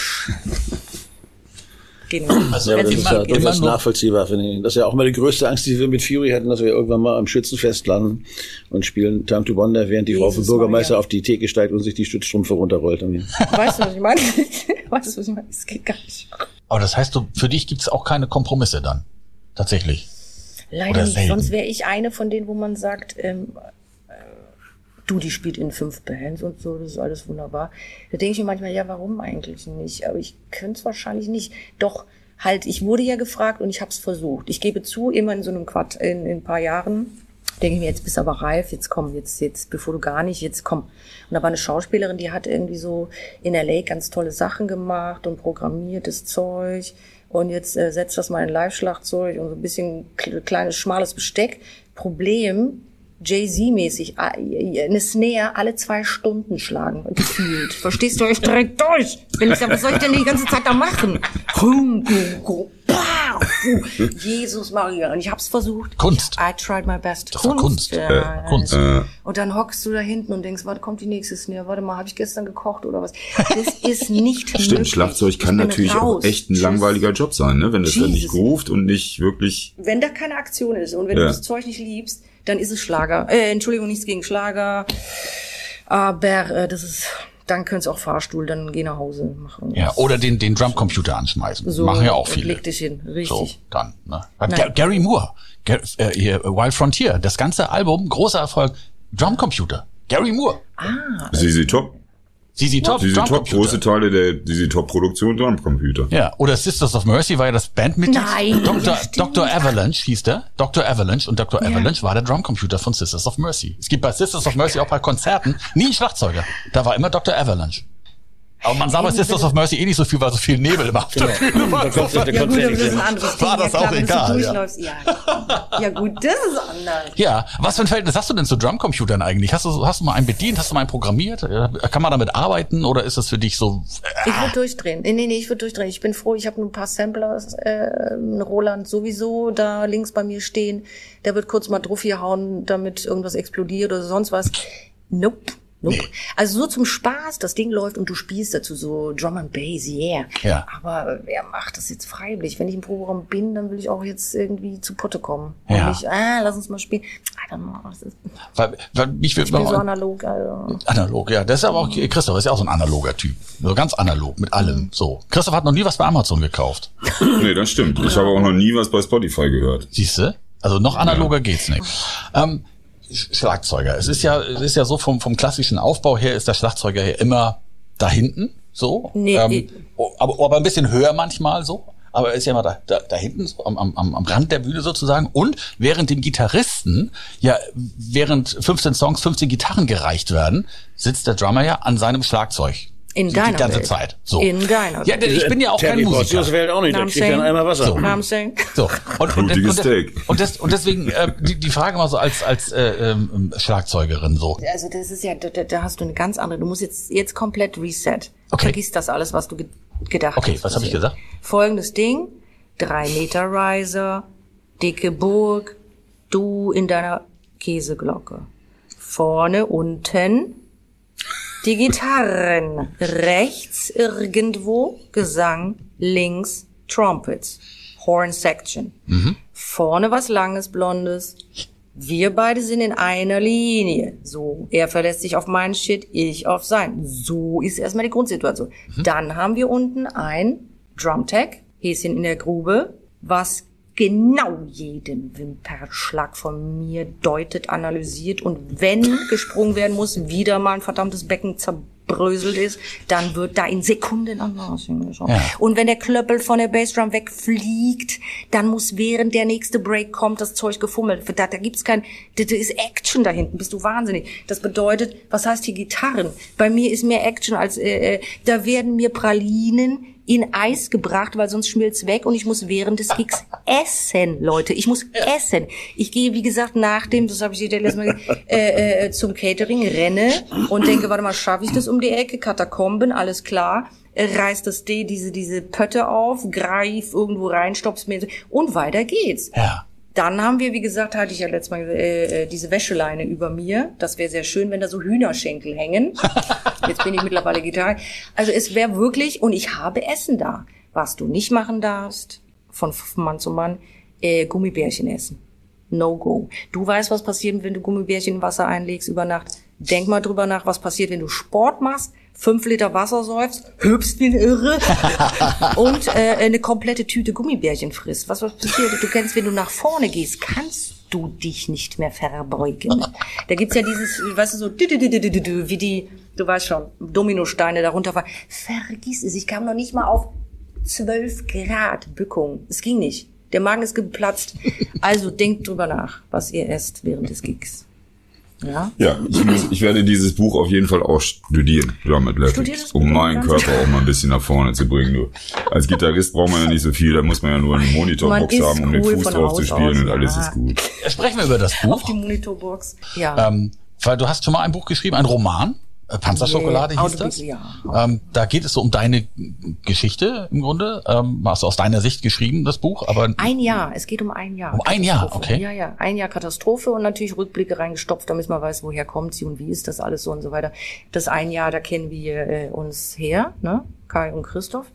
Also Ja, das immer- ist ja durchaus nachvollziehbar, finde ich. Das ist ja auch mal die größte Angst, die wir mit Fury hatten, dass wir irgendwann mal am Schützenfest landen und spielen Time to Wonder, während die Frau vom Jesus Bürgermeister Maria. auf die Theke steigt und sich die Stützstrümpfe runterrollt. Weißt du, was ich meine? Weißt du, was ich meine? Das geht gar nicht. Aber das heißt, du, für dich gibt's auch keine Kompromisse dann. Tatsächlich. Leider Oder nicht. selten. Sonst wäre ich eine von denen, wo man sagt, ähm, äh, du, die spielt in fünf Bands und so, das ist alles wunderbar. Da denke ich mir manchmal, ja, warum eigentlich nicht? Aber ich könnte es wahrscheinlich nicht. Doch, halt, ich wurde ja gefragt und ich habe es versucht. Ich gebe zu, immer in so einem Quart, in, in ein paar Jahren, denke ich mir, jetzt bist du aber reif, jetzt komm, jetzt, jetzt, bevor du gar nicht, jetzt komm. Und da war eine Schauspielerin, die hat irgendwie so in LA ganz tolle Sachen gemacht und programmiertes Zeug. Und jetzt äh, setzt das mal in Live-Schlagzeug und so ein bisschen kle- kleines, schmales Besteck. Problem, Jay-Z-mäßig, äh, eine Snare alle zwei Stunden schlagen, gefühlt. Verstehst du? Ich direkt durch. Wenn ich sag, was soll ich denn die ganze Zeit da machen? Jesus Maria. Und ich hab's versucht. Kunst. I tried my best. Das war Kunst. Ja, Äh, Kunst. Äh, und dann hockst du da hinten und denkst, warte, kommt die nächste Snare? Warte mal, habe ich gestern gekocht oder was? Das ist nicht Stimmt, möglich. Schlagzeug kann natürlich auch raus. echt ein Tschüss. langweiliger Job sein, ne? wenn es dann nicht Jesus. groovt und nicht wirklich. Wenn da keine Aktion ist und wenn Ja. du das Zeug nicht liebst, dann ist es Schlager. Äh, Entschuldigung, nichts gegen Schlager. Aber äh, das ist, dann könnt's auch Fahrstuhl, dann geh nach Hause machen. Ja, oder den, den Drumcomputer anschmeißen. So, Machen ja auch viele. leg dich hin, richtig. So, dann. Ne? Nein. Gary Moore, Gar äh, hier, Wild Frontier, das ganze Album, großer Erfolg, Drumcomputer. Gary Moore, Ah, ZZ Top. ZZ Top, ZZ Top, große Teile der ZZ Top Produktion Drumcomputer. Ja, oder Sisters of Mercy war ja das Bandmitglied. Nein, Dr. ja. Dr. Avalanche hieß der. Dr. Avalanche und Dr. Avalanche war der Drumcomputer von Sisters of Mercy. Es gibt bei Sisters of Mercy auch bei Konzerten nie einen Schlagzeuger. Da war immer Dr. Avalanche. Aber man sah bei Sisters of Mercy eh nicht so viel, weil so viel Nebel immer auf der Bühne war. Ja gut, aber das ist sehen. ein anderes War das auch egal, ja. Ja. gut, das ist anders. Ja, was für ein Verhältnis hast du denn zu Drumcomputern eigentlich? Hast du, hast du mal einen bedient? Hast du mal einen programmiert? Äh, Kann man damit arbeiten oder ist das für dich so? Ich würde durchdrehen. Nee, nee, nee, ich würde durchdrehen. Ich bin froh, ich habe ein paar Sampler, äh, Roland sowieso da links bei mir stehen. Der wird kurz mal drauf hier hauen, damit irgendwas explodiert oder sonst was. Nope. Nope. Also so zum Spaß, das Ding läuft und du spielst dazu so Drum and Bass, yeah. Ja. Aber wer macht das jetzt freiwillig? Wenn ich im Proberaum bin, dann will ich auch jetzt irgendwie zu Potte kommen. Ja. Und nicht, ah, lass uns mal spielen. I don't know, das ist, Weil, weil mich ich bin so analog, also. analog, ja. Das ist aber auch Christoph ist ja auch so ein analoger Typ, so ganz analog mit allem. So, Christoph hat noch nie was bei Amazon gekauft. Nee, das stimmt. Ich habe auch noch nie was bei Spotify gehört. Siehst du? Also noch analoger geht's nicht. Ähm, Schlagzeuger. Es ist ja, es ist ja so vom, vom klassischen Aufbau her ist der Schlagzeuger ja immer da hinten, so. Nee, ähm, aber, aber ein bisschen höher manchmal so. aber er ist ja immer da, da, da hinten so am, am, am Rand der Bühne sozusagen. Und während dem Gitarristen ja während 15 Songs 15 Gitarren gereicht werden, sitzt der Drummer ja an seinem Schlagzeug. In deiner die ganze Welt. Zeit. So. In deiner Ja, denn ich bin ja auch kein Musiker. Bozzio's Welt auch nicht, der I'm kriegt dann einmal Wasser. So. So. Und, und, und, und, Steak. und, das, und deswegen äh, die, die Frage mal so als als äh, ähm, Schlagzeugerin so. Also das ist ja, da, da- da hast du eine ganz andere. Du musst jetzt jetzt komplett reset. Okay. Vergiss das alles, was du ge gedacht Okay, hast. was habe ich bisher. gesagt? Folgendes Ding: drei Meter Riser, dicke Burg, du in deiner Käseglocke, vorne unten die Gitarren, rechts irgendwo Gesang, links Trumpets, Horn Section, vorne was langes Blondes. Wir beide sind in einer Linie. So, er verlässt sich auf meinen Shit, ich auf sein. So ist erstmal die Grundsituation. Dann haben wir unten ein Drumtech, Häschen in der Grube, was genau jeden Wimpernschlag von mir deutet, analysiert und wenn gesprungen werden muss, wieder mal ein verdammtes Becken zerbröselt ist, dann wird da in Sekunden anders hingeschaut. Ja. Und wenn der Klöppel von der Bassdrum wegfliegt, dann muss während der nächste Break kommt das Zeug gefummelt. Da, da gibt's kein, da, da ist Action da hinten, bist du wahnsinnig. Das bedeutet, was heißt hier Gitarren? Bei mir ist mehr Action als, äh, äh, da werden mir Pralinen in Eis gebracht, weil sonst schmilzt weg und ich muss während des Gigs essen, Leute. Ich muss essen. Ich gehe, wie gesagt, nach dem, das habe ich dir letztes Mal gesagt, äh, äh, zum Catering, renne und denke, warte mal, schaffe ich das um die Ecke? Katakomben, alles klar. Äh, Reiß das D, diese, diese Pötte auf, greif irgendwo rein, stopp's mir und weiter geht's. Ja. Dann haben wir, wie gesagt, hatte ich ja letztes Mal äh, äh, diese Wäscheleine über mir. Das wäre sehr schön, wenn da so Hühnerschenkel hängen. Jetzt bin ich mittlerweile Gitarre. Also es wäre wirklich, und ich habe Essen da. Was du nicht machen darfst, von Mann zu Mann, äh, Gummibärchen essen. No go. Du weißt, was passiert, wenn du Gummibärchen in Wasser einlegst über Nacht. Denk mal drüber nach, was passiert, wenn du Sport machst, fünf Liter Wasser säufst, hüpfst wie ein Irre und äh, eine komplette Tüte Gummibärchen frisst. Was, was passiert? Du kennst, wenn du nach vorne gehst, kannst du dich nicht mehr verbeugen. Da gibt's ja dieses, weißt du, so wie die, du weißt schon, Dominosteine da runterfallen. Vergiss es, ich kam noch nicht mal auf 12 Grad Bückung. Es ging nicht. Der Magen ist geplatzt. Also denkt drüber nach, was ihr esst während des Gigs. Ja? Ja, ich, muss, ich werde dieses Buch auf jeden Fall auch studieren, Drum Athletics, um meinen Körper auch mal ein bisschen nach vorne zu bringen. Du. Als Gitarrist braucht man ja nicht so viel, da muss man ja nur eine Monitorbox haben, um den cool Fuß von drauf zu spielen aus, und alles ja. ist gut. Sprechen wir über das Auf Buch. die Monitorbox. Ja. Ähm, weil du hast schon mal ein Buch geschrieben, ein Roman. Äh, Panzerschokolade Yeah, hieß das. Ähm, da geht es so um deine Geschichte im Grunde. Ähm, hast du aus deiner Sicht geschrieben, das Buch, aber Ein Jahr, es geht um ein Jahr. Um ein Jahr, okay. Ja, ja, ein Jahr Katastrophe und natürlich Rückblicke reingestopft, damit man weiß, woher kommt sie und wie ist das alles so und so weiter. Das ein Jahr, da kennen wir äh, uns her, ne? Kai und Christoph.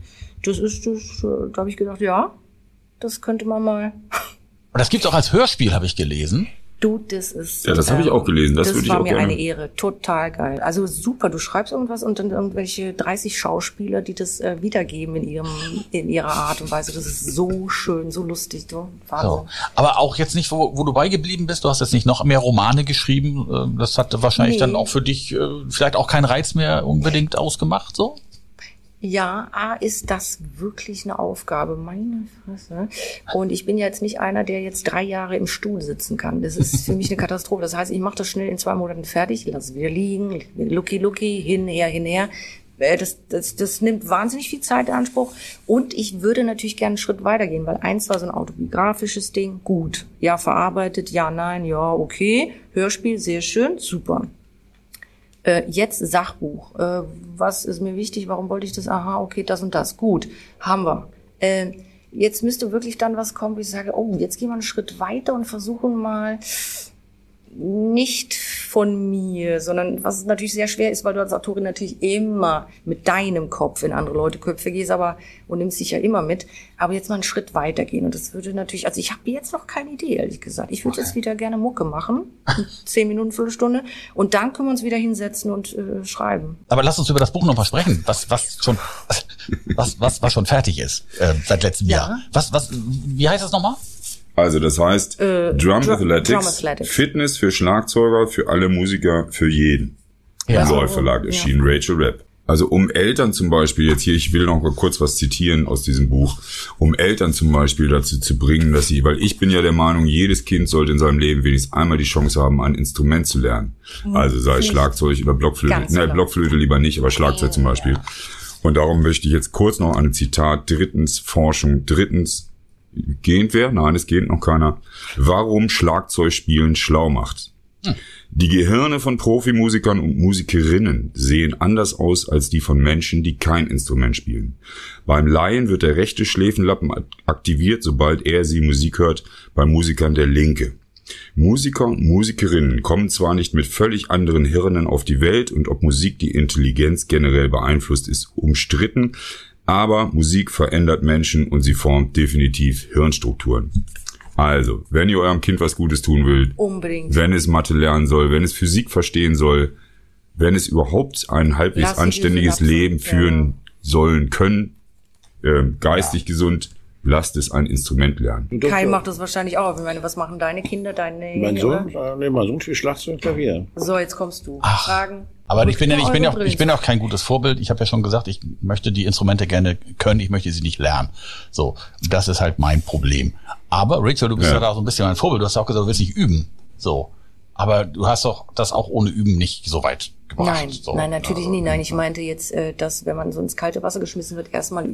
Das ist, das, äh, da habe ich gedacht, ja, das könnte man mal. und das gibt's auch als Hörspiel, habe ich gelesen. Du, das ist. ähm, Ja, das habe ich auch gelesen. Das Das, würde ich war auch mir gerne- eine Ehre. Total geil. Also super. Du schreibst irgendwas und dann irgendwelche 30 Schauspieler, die das äh, wiedergeben in ihrem, in ihrer Art und Weise. Das ist so schön, so lustig. Du. Wahnsinn. So. Aber auch jetzt nicht, wo, wo du beigeblieben bist. Du hast jetzt nicht noch mehr Romane geschrieben. Ähm, Das hatte wahrscheinlich Nee. dann auch für dich äh, vielleicht auch keinen Reiz mehr unbedingt ausgemacht, so? Ja, A, ist das wirklich eine Aufgabe, meine Fresse. Und ich bin ja jetzt nicht einer, der jetzt drei Jahre im Stuhl sitzen kann. Das ist für mich eine Katastrophe. Das heißt, ich mache das schnell in zwei Monaten fertig, lass wieder liegen, lucky lucky, hinher, hinher. Äh, Das, das, das nimmt wahnsinnig viel Zeit in Anspruch. Und ich würde natürlich gerne einen Schritt weitergehen, weil eins war so ein autobiografisches Ding, gut. Ja, verarbeitet, ja, nein, ja, okay. Hörspiel, sehr schön, super. Äh, jetzt Sachbuch. Äh, was ist mir wichtig? Warum wollte ich das? Aha, okay, das und das. Gut, haben wir. Äh, jetzt müsste wirklich dann was kommen, wo ich sage, oh, jetzt gehen wir einen Schritt weiter und versuchen mal nicht von mir, sondern was natürlich sehr schwer ist, weil du als Autorin natürlich immer mit deinem Kopf in andere Leute Köpfe gehst, aber und nimmst dich ja immer mit. Aber jetzt mal einen Schritt weiter gehen und das würde natürlich, also ich habe jetzt noch keine Idee, ehrlich gesagt. Ich würde jetzt wieder gerne Mucke machen, zehn Minuten, Viertelstunde, und dann können wir uns wieder hinsetzen und äh, schreiben. Aber lass uns über das Buch noch mal sprechen, was, was schon, was, was, was schon fertig ist äh, seit letztem Ja. Jahr. Was, was, wie heißt das nochmal? Also das heißt Äh, Drum, Drum- Athletics, Drum Athletics. Fitness für Schlagzeuger, für alle Musiker, für jeden. Ja. Im Verlag erschienen, Rachel Rapp. Also um Eltern zum Beispiel, jetzt hier, ich will noch mal kurz was zitieren aus diesem Buch, um Eltern zum Beispiel dazu zu bringen, dass sie, weil ich bin ja der Meinung, jedes Kind sollte in seinem Leben wenigstens einmal die Chance haben, ein Instrument zu lernen. Also sei es Schlagzeug oder Blockflöte. Ganz Nein, genau. Blockflöte lieber nicht, aber Schlagzeug zum Beispiel. Und darum möchte ich jetzt kurz noch ein Zitat. Drittens Forschung. Drittens gehend wer? Nein, es geht noch keiner. Warum Schlagzeugspielen schlau macht. Die Gehirne von Profimusikern und Musikerinnen sehen anders aus als die von Menschen, die kein Instrument spielen. Beim Laien wird der rechte Schläfenlappen aktiviert, sobald er sie Musik hört, bei Musikern der linke. Musiker und Musikerinnen kommen zwar nicht mit völlig anderen Hirnen auf die Welt und ob Musik die Intelligenz generell beeinflusst, ist umstritten, aber Musik verändert Menschen und sie formt definitiv Hirnstrukturen. Also, wenn ihr eurem Kind was Gutes tun wollt, Unbedingt. wenn es Mathe lernen soll, wenn es Physik verstehen soll, wenn es überhaupt ein halbwegs Lass anständiges Leben führen sollen können, äh, geistig gesund, lasst es ein Instrument lernen. Du Kai macht das wahrscheinlich auch. Ich meine, was machen deine Kinder, deine Mein? Sohn, äh, nee, mein Sohn spielt Schlagzeug und Klavier. So, jetzt kommst du. Ach, Fragen. Aber ich bin ja, ich bin ja auch, ich bin auch kein gutes Vorbild. Ich habe ja schon gesagt, ich möchte die Instrumente gerne können, ich möchte sie nicht lernen. So, das ist halt mein Problem. Aber Rachel, du bist ja, Ja. da so ein bisschen mein Vorbild. Du hast ja auch gesagt, du willst nicht üben. So. Aber du hast doch das auch ohne Üben nicht so weit gebracht. Nein, so. nein, natürlich nicht. Nein, ich meinte jetzt, äh, dass wenn man so ins kalte Wasser geschmissen wird, erstmal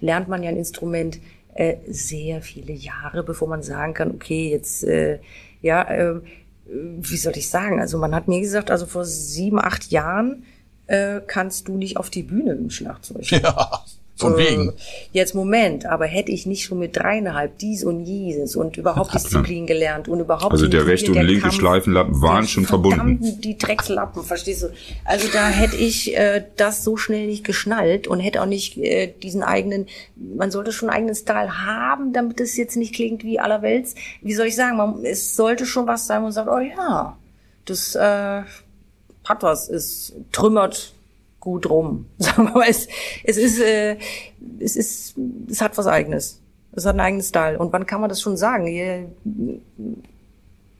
lernt man ja ein Instrument äh, sehr viele Jahre, bevor man sagen kann, okay, jetzt, äh, ja, äh, wie soll ich sagen? Also man hat mir gesagt, also vor sieben, acht Jahren äh, kannst du nicht auf die Bühne im Schlagzeug. Ja, von wegen. Äh, Jetzt Moment, aber hätte ich nicht schon mit dreieinhalb dies und jenes und überhaupt Disziplin gelernt und überhaupt Also der rechte und der linke Kampf, Schleifenlappen waren schon verbunden. Die Dreckslappen, verstehst du? Also da hätte ich äh, das so schnell nicht geschnallt und hätte auch nicht äh, diesen eigenen, man sollte schon einen eigenen Style haben, damit es jetzt nicht klingt wie allerwelts. Wie soll ich sagen, man, es sollte schon was sein, wo man sagt, oh ja, das äh, hat was, es trümmert gut rum. Sagen wir mal, es, es ist, äh, es ist, es hat was eigenes. Es hat einen eigenen Style. Und wann kann man das schon sagen?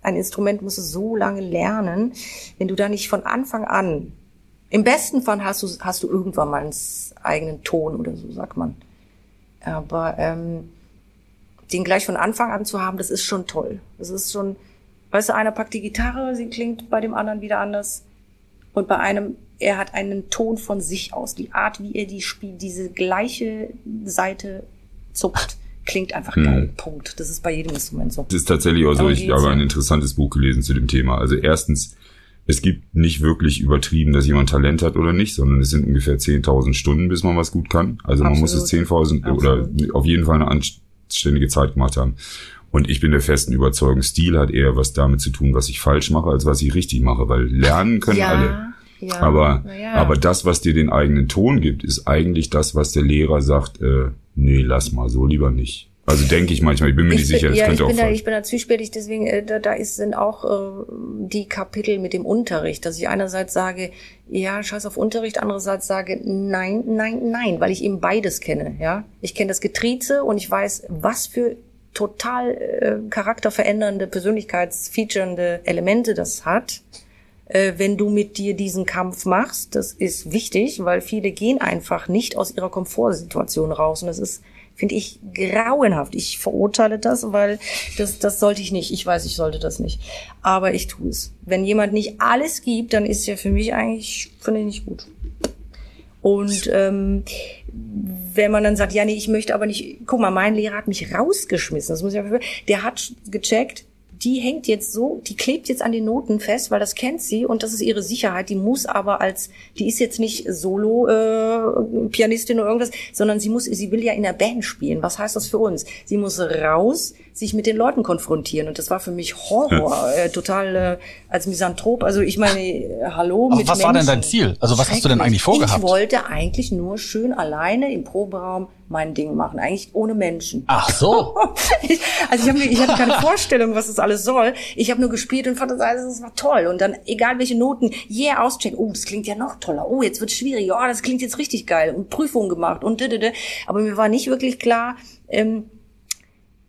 Ein Instrument musst du so lange lernen, wenn du da nicht von Anfang an, im besten Fall hast du, hast du irgendwann mal einen eigenen Ton oder so, sagt man. Aber ähm, den gleich von Anfang an zu haben, das ist schon toll. Das ist schon, weißt du, einer packt die Gitarre, sie klingt bei dem anderen wieder anders. Und bei einem, er hat einen Ton von sich aus. Die Art, wie er die spielt, diese gleiche Seite zuckt, klingt einfach geil. Punkt. Das ist bei jedem Instrument so. Es ist tatsächlich auch so, ich habe ein interessantes Buch gelesen zu dem Thema. Also erstens, es gibt nicht wirklich übertrieben, dass jemand Talent hat oder nicht, sondern es sind ungefähr 10.000 Stunden, bis man was gut kann. Also man muss es Absolut. 10.000 oder auf jeden Fall eine anständige Zeit gemacht haben. Und ich bin der festen Überzeugung, Stil hat eher was damit zu tun, was ich falsch mache, als was ich richtig mache, weil lernen können alle. ja. Aber, ja. aber das, was dir den eigenen Ton gibt, ist eigentlich das, was der Lehrer sagt, äh, nee, lass mal, so lieber nicht. Also denke ich manchmal, ich bin mir nicht Ich sicher, das ja, ich könnte auch bin, da, ich bin da zwiespältig, deswegen, äh, da, da ist, sind auch äh, die Kapitel mit dem Unterricht, dass ich einerseits sage, ja, scheiß auf Unterricht, andererseits sage, nein, nein, nein, weil ich eben beides kenne, ja. Ich kenne das Getrieze und ich weiß, was für total äh, charakterverändernde, persönlichkeitsfeaturende Elemente das hat äh, wenn du mit dir diesen Kampf machst. Das ist wichtig, weil viele gehen einfach nicht aus ihrer Komfortsituation raus. Und das ist, finde ich, grauenhaft. Ich verurteile das, weil das, das sollte ich nicht. Ich weiß, ich sollte das nicht. Aber ich tue es. Wenn jemand nicht alles gibt, dann ist ja für mich eigentlich, finde ich nicht gut. Und ähm, wenn man dann sagt, ja, nee, ich möchte aber nicht, guck mal, mein Lehrer hat mich rausgeschmissen. Das muss ich der hat gecheckt, die hängt jetzt so, die klebt jetzt an den Noten fest, weil das kennt sie und das ist ihre Sicherheit. Die muss aber als, die ist jetzt nicht Solo äh, oder irgendwas, sondern sie muss, sie will ja in der Band spielen. Was heißt das für uns? Sie muss raus, sich mit den Leuten konfrontieren und das war für mich Horror, äh, total äh, als Misanthrop. Also ich meine, äh, hallo Aber mit was war denn dein Menschen. Ziel? Also was hast du denn eigentlich vorgehabt? Ich wollte eigentlich nur schön alleine im Proberaum mein Ding machen, eigentlich ohne Menschen. Ach so. Ich, also ich, hab, mir- ich hatte keine Vorstellung, was das alles soll. Ich habe nur gespielt und fand das alles, das war toll. Und dann, egal welche Noten, yeah, auschecken. Oh, das klingt ja noch toller. Oh, jetzt wird schwierig. Oh, das klingt jetzt richtig geil. Und Prüfungen gemacht und didede. Aber mir war nicht wirklich klar, ähm,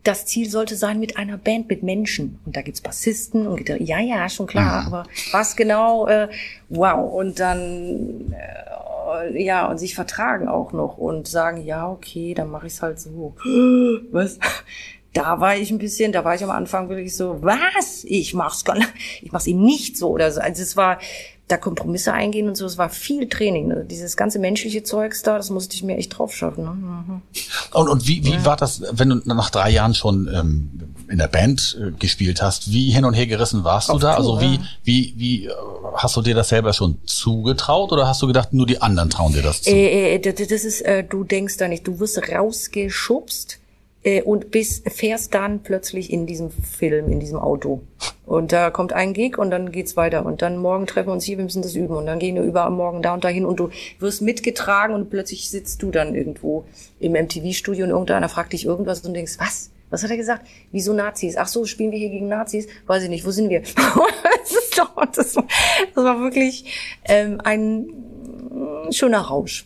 das Ziel sollte sein mit einer Band, mit Menschen. Und da gibt's Bassisten und Gitarre. Ja, ja, schon klar. Aber was genau, äh, wow. Und dann, äh, ja, und sich vertragen auch noch und sagen, ja, okay, dann mache ich es halt so. Was? Da war ich ein bisschen, da war ich am Anfang wirklich so, was? Ich mach's gar nicht, ich mach's eben nicht so oder so. Also es war, da Kompromisse eingehen und so, es war viel Training. Ne? Dieses ganze menschliche Zeugs da, das musste ich mir echt drauf schaffen. Ne? Mhm. Und, und wie, wie ja. war das, wenn du nach drei Jahren schon ähm, in der Band äh, gespielt hast? Wie hin und her gerissen warst Auf du da? Tour, also wie, ja. wie, wie äh, hast du dir das selber schon zugetraut oder hast du gedacht, nur die anderen trauen dir das zu? Äh, äh, das ist, äh, du denkst da nicht, du wirst rausgeschubst äh, und bis fährst dann plötzlich in diesem Film, in diesem Auto. Und da kommt ein Gig und dann geht's weiter. Und dann morgen treffen wir uns hier, wir müssen das üben. Und dann gehen wir über morgen da und dahin und du wirst mitgetragen und plötzlich sitzt du dann irgendwo im MTV-Studio und irgendeiner fragt dich irgendwas und denkst, was? Was hat er gesagt? Wieso Nazis? Ach so, spielen wir hier gegen Nazis? Weiß ich nicht. Wo sind wir? das, war wirklich ähm, ein schöner Rausch.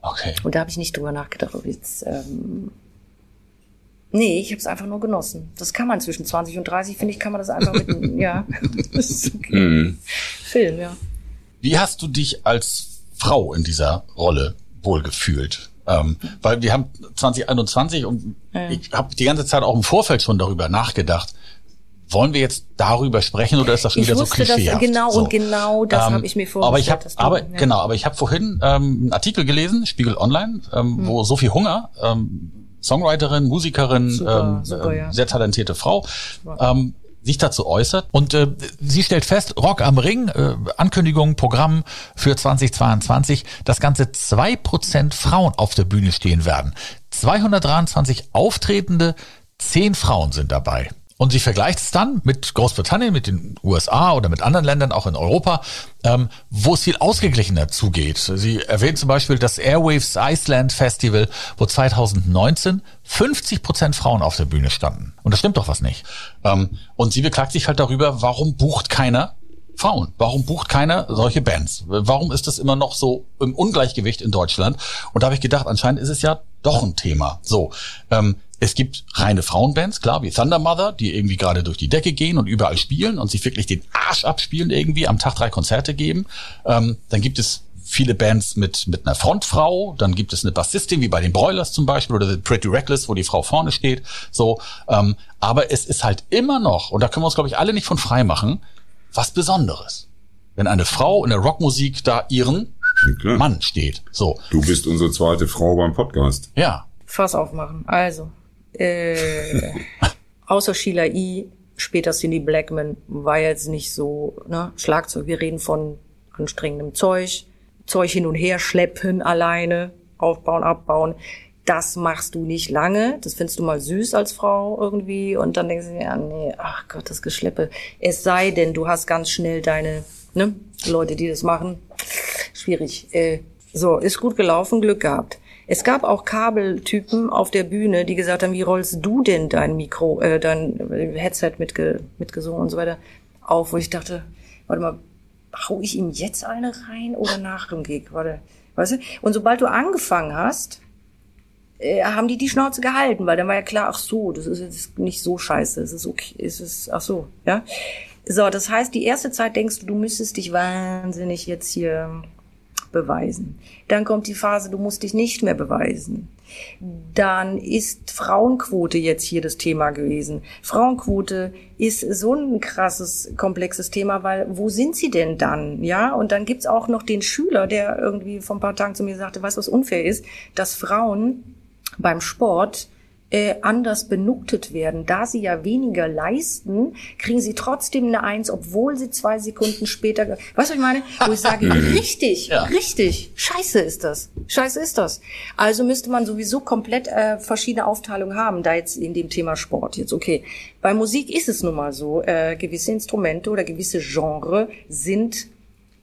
Okay. Und da habe ich nicht drüber nachgedacht, ob jetzt ähm, Nee, ich habe es einfach nur genossen. Das kann man zwischen 20 und 30, finde ich, kann man das einfach mit, ja. Das ist okay. Mhm. Film, ja. Wie hast du dich als Frau in dieser Rolle wohlgefühlt? Ähm, weil wir haben 2021 und ja. ich habe die ganze Zeit auch im Vorfeld schon darüber nachgedacht. Wollen wir jetzt darüber sprechen oder ist das schon ich wieder so klischeehaft? Das, genau so. und genau das ähm, habe ich mir vorgestellt. Aber ich habe, aber ja. genau, aber ich habe vorhin ähm, einen Artikel gelesen, Spiegel Online, ähm, hm. wo Sophie Hunger ähm, Songwriterin, Musikerin, super, ähm, super, ja. sehr talentierte Frau. Ähm, sich dazu äußert. Und äh, sie stellt fest, Rock am Ring, äh, Ankündigung, Programm für 2022, dass ganze zwei Prozent Frauen auf der Bühne stehen werden. 223 Auftretende, zehn Frauen sind dabei. Und sie vergleicht es dann mit Großbritannien, mit den USA oder mit anderen Ländern, auch in Europa, ähm, wo es viel ausgeglichener zugeht. Sie erwähnt zum Beispiel das Airwaves Iceland Festival, wo 2019 50 Prozent Frauen auf der Bühne standen. Und das stimmt doch was nicht. Ähm, und sie beklagt sich halt darüber, warum bucht keiner Frauen? Warum bucht keiner solche Bands? Warum ist das immer noch so im Ungleichgewicht in Deutschland? Und da habe ich gedacht, anscheinend ist es ja doch ein Thema. So, ähm, es gibt reine Frauenbands, klar, wie Thunder Mother, die irgendwie gerade durch die Decke gehen und überall spielen und sich wirklich den Arsch abspielen irgendwie, am Tag drei Konzerte geben. Ähm, dann gibt es viele Bands mit, mit einer Frontfrau, dann gibt es eine Bassistin, wie bei den Broilers zum Beispiel, oder The Pretty Reckless, wo die Frau vorne steht, so. Ähm, aber es ist halt immer noch, und da können wir uns, glaube ich, alle nicht von frei machen, was Besonderes. Wenn eine Frau in der Rockmusik da ihren Mann steht, so. Du bist unsere zweite Frau beim Podcast. Ja. Fass aufmachen. Also, äh, außer Sheila E., später Cindy Blackman, war jetzt nicht so, ne, Schlagzeug, wir reden von anstrengendem Zeug, Zeug hin und her schleppen alleine, aufbauen, abbauen. Das machst du nicht lange. Das findest du mal süß als Frau irgendwie. Und dann denkst du dir, ja, nee, ach Gott, das Geschleppe. Es sei denn, du hast ganz schnell deine, ne, Leute, die das machen. Schwierig. Äh, so, ist gut gelaufen, Glück gehabt. Es gab auch Kabeltypen auf der Bühne, die gesagt haben, wie rollst du denn dein Mikro, äh, dein Headset mitge mitgesungen und so weiter auf, wo ich dachte, warte mal, hau ich ihm jetzt eine rein oder nach dem Gig? Warte, weißt du? Und sobald du angefangen hast, äh, haben die die Schnauze gehalten, weil dann war ja klar, ach so, das ist jetzt nicht so scheiße, es ist okay, es ist, ach so, ja. So, das heißt, die erste Zeit denkst du, du müsstest dich wahnsinnig jetzt hier beweisen. Dann kommt die Phase, du musst dich nicht mehr beweisen. Dann ist Frauenquote jetzt hier das Thema gewesen. Frauenquote ist so ein krasses, komplexes Thema, weil wo sind sie denn dann? Ja, und dann gibt's auch noch den Schüler, der irgendwie vor ein paar Tagen zu mir sagte, weißt du, was unfair ist, dass Frauen beim Sport äh, anders benuktet werden. Da sie ja weniger leisten, kriegen sie trotzdem eine Eins, obwohl sie zwei Sekunden später. Weißt du, was ich meine? Wo ich sage, mhm. richtig, ja. richtig, scheiße ist das. Scheiße ist das. Also müsste man sowieso komplett äh, verschiedene Aufteilungen haben, da jetzt in dem Thema Sport jetzt. Okay. Bei Musik ist es nun mal so, äh, gewisse Instrumente oder gewisse Genre sind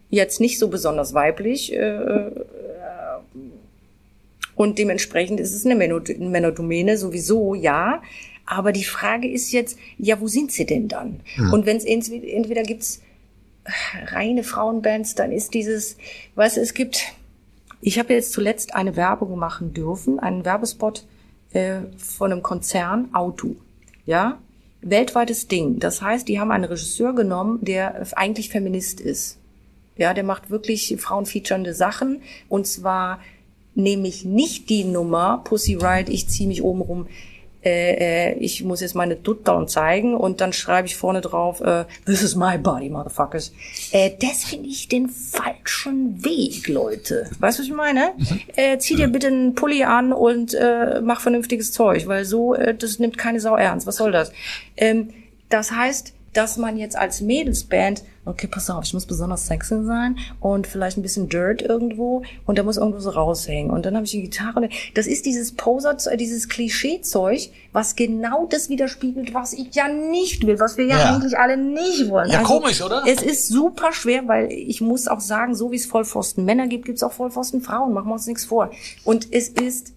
jetzt nicht so besonders weiblich. Äh, äh und dementsprechend ist es eine Männerdomäne sowieso, ja. Aber die Frage ist jetzt, ja, wo sind sie denn dann? Hm. Und wenn es entweder, entweder gibt's reine Frauenbands, dann ist dieses, weißt du, es gibt, ich habe jetzt zuletzt eine Werbung machen dürfen, einen Werbespot äh, von einem Konzern, Auto, ja, weltweites Ding. Das heißt, die haben einen Regisseur genommen, der eigentlich Feminist ist. Ja, der macht wirklich frauenfeaturende Sachen. Und zwar nehme ich nicht die Nummer Pussy Riot, ich ziehe mich oben rum. Äh, äh, ich muss jetzt meine Dutt down zeigen und dann schreibe ich vorne drauf, äh, this is my body, motherfuckers. Äh, das finde ich den falschen Weg, Leute. Weißt du, was ich meine? Äh, zieh dir bitte einen Pulli an und äh, mach vernünftiges Zeug, weil so, äh, das nimmt keine Sau ernst. Was soll das? Ähm, das heißt, dass man jetzt als Mädelsband, okay, pass auf, ich muss besonders sexy sein und vielleicht ein bisschen Dirt irgendwo und da muss irgendwo so raushängen. Und dann habe ich die Gitarre. Das ist dieses Poser, äh, dieses Klischeezeug, was genau das widerspiegelt, was ich ja nicht will, was wir ja, Ja. eigentlich alle nicht wollen. Ja, komisch, oder? Es ist super schwer, weil ich muss auch sagen, so wie es Vollpfosten Männer gibt, gibt es auch Vollpfosten Frauen. Machen wir uns nichts vor. Und es ist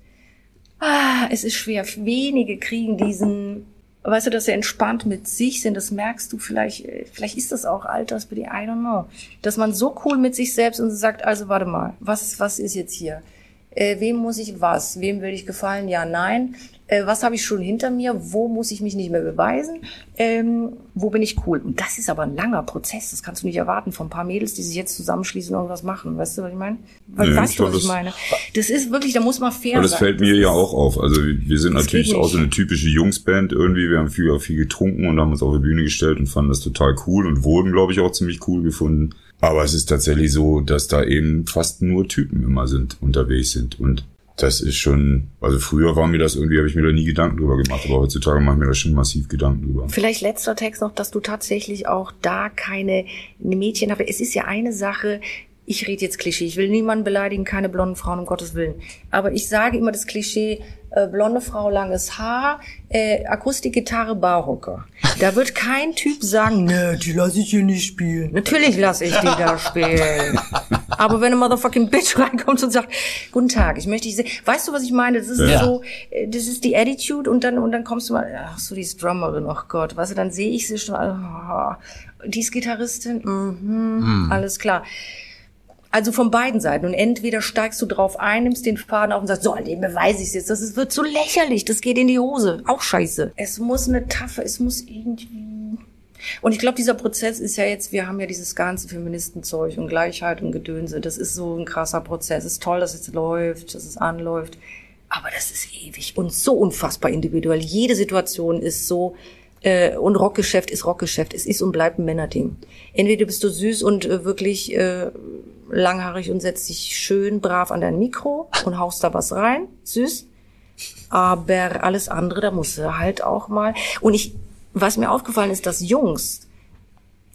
Ah, es ist schwer. Wenige kriegen diesen, weißt du, dass sie entspannt mit sich sind. Das merkst du vielleicht, äh, vielleicht ist das auch altersbedingt, I don't know. Dass man so cool mit sich selbst und sagt, also warte mal, was, was ist jetzt hier? Äh, wem muss ich was? Wem will ich gefallen? Ja, nein. Äh, was habe ich schon hinter mir? Wo muss ich mich nicht mehr beweisen? Ähm, wo bin ich cool? Und das ist aber ein langer Prozess. Das kannst du nicht erwarten von ein paar Mädels, die sich jetzt zusammenschließen und irgendwas machen. Weißt du, was ich meine? Nee, weißt du, was glaub, ich das- meine? Das ist wirklich, da muss man fair Aber das sein. fällt mir ja auch auf. Also wir sind Das natürlich auch so eine typische Jungsband irgendwie. Wir haben viel, viel getrunken und haben uns auf die Bühne gestellt und fanden das total cool und wurden, glaube ich, auch ziemlich cool gefunden. Aber es ist tatsächlich so, dass da eben fast nur Typen immer sind, unterwegs sind. Und das ist schon, also früher war mir das irgendwie, habe ich mir da nie Gedanken drüber gemacht, aber heutzutage mache ich mir da schon massiv Gedanken drüber. Vielleicht letzter Text noch, dass du tatsächlich auch da keine Mädchen hast. Es ist ja eine Sache, ich rede jetzt Klischee, ich will niemanden beleidigen, keine blonden Frauen, um Gottes Willen. Aber ich sage immer das Klischee, äh, blonde Frau, langes Haar, äh, Akustikgitarre, Barhocker. Da wird kein Typ sagen, ne, die lasse ich hier nicht spielen. Natürlich lasse ich die da spielen. Aber wenn eine motherfucking Bitch reinkommt und sagt, guten Tag, ich möchte dich sehen. Weißt du, was ich meine? Das ist Ja. so, äh, das ist die Attitude und dann, und dann kommst du mal, ach so, die ist Drummerin, ach Gott, weißt du, dann sehe ich sie schon, ah, die ist Gitarristin, mhm, alles klar. Also von beiden Seiten. Und entweder steigst du drauf ein, nimmst den Faden auf und sagst, so, dem beweise ich es jetzt. Das ist, wird so lächerlich, das geht in die Hose. Auch scheiße. Es muss eine Taffe, es muss irgendwie... Und ich glaube, dieser Prozess ist ja jetzt, wir haben ja dieses ganze Feministenzeug und Gleichheit und Gedönse. Das ist so ein krasser Prozess. Es ist toll, dass es läuft, dass es anläuft. Aber das ist ewig und so unfassbar individuell. Jede Situation ist so, äh, und Rockgeschäft ist Rockgeschäft. Es ist und bleibt ein Männerding. Entweder bist du süß und äh, wirklich äh, langhaarig und setzt dich schön brav an dein Mikro und haust da was rein, süß. Aber alles andere, da musst du halt auch mal. Und ich, was mir aufgefallen ist, dass Jungs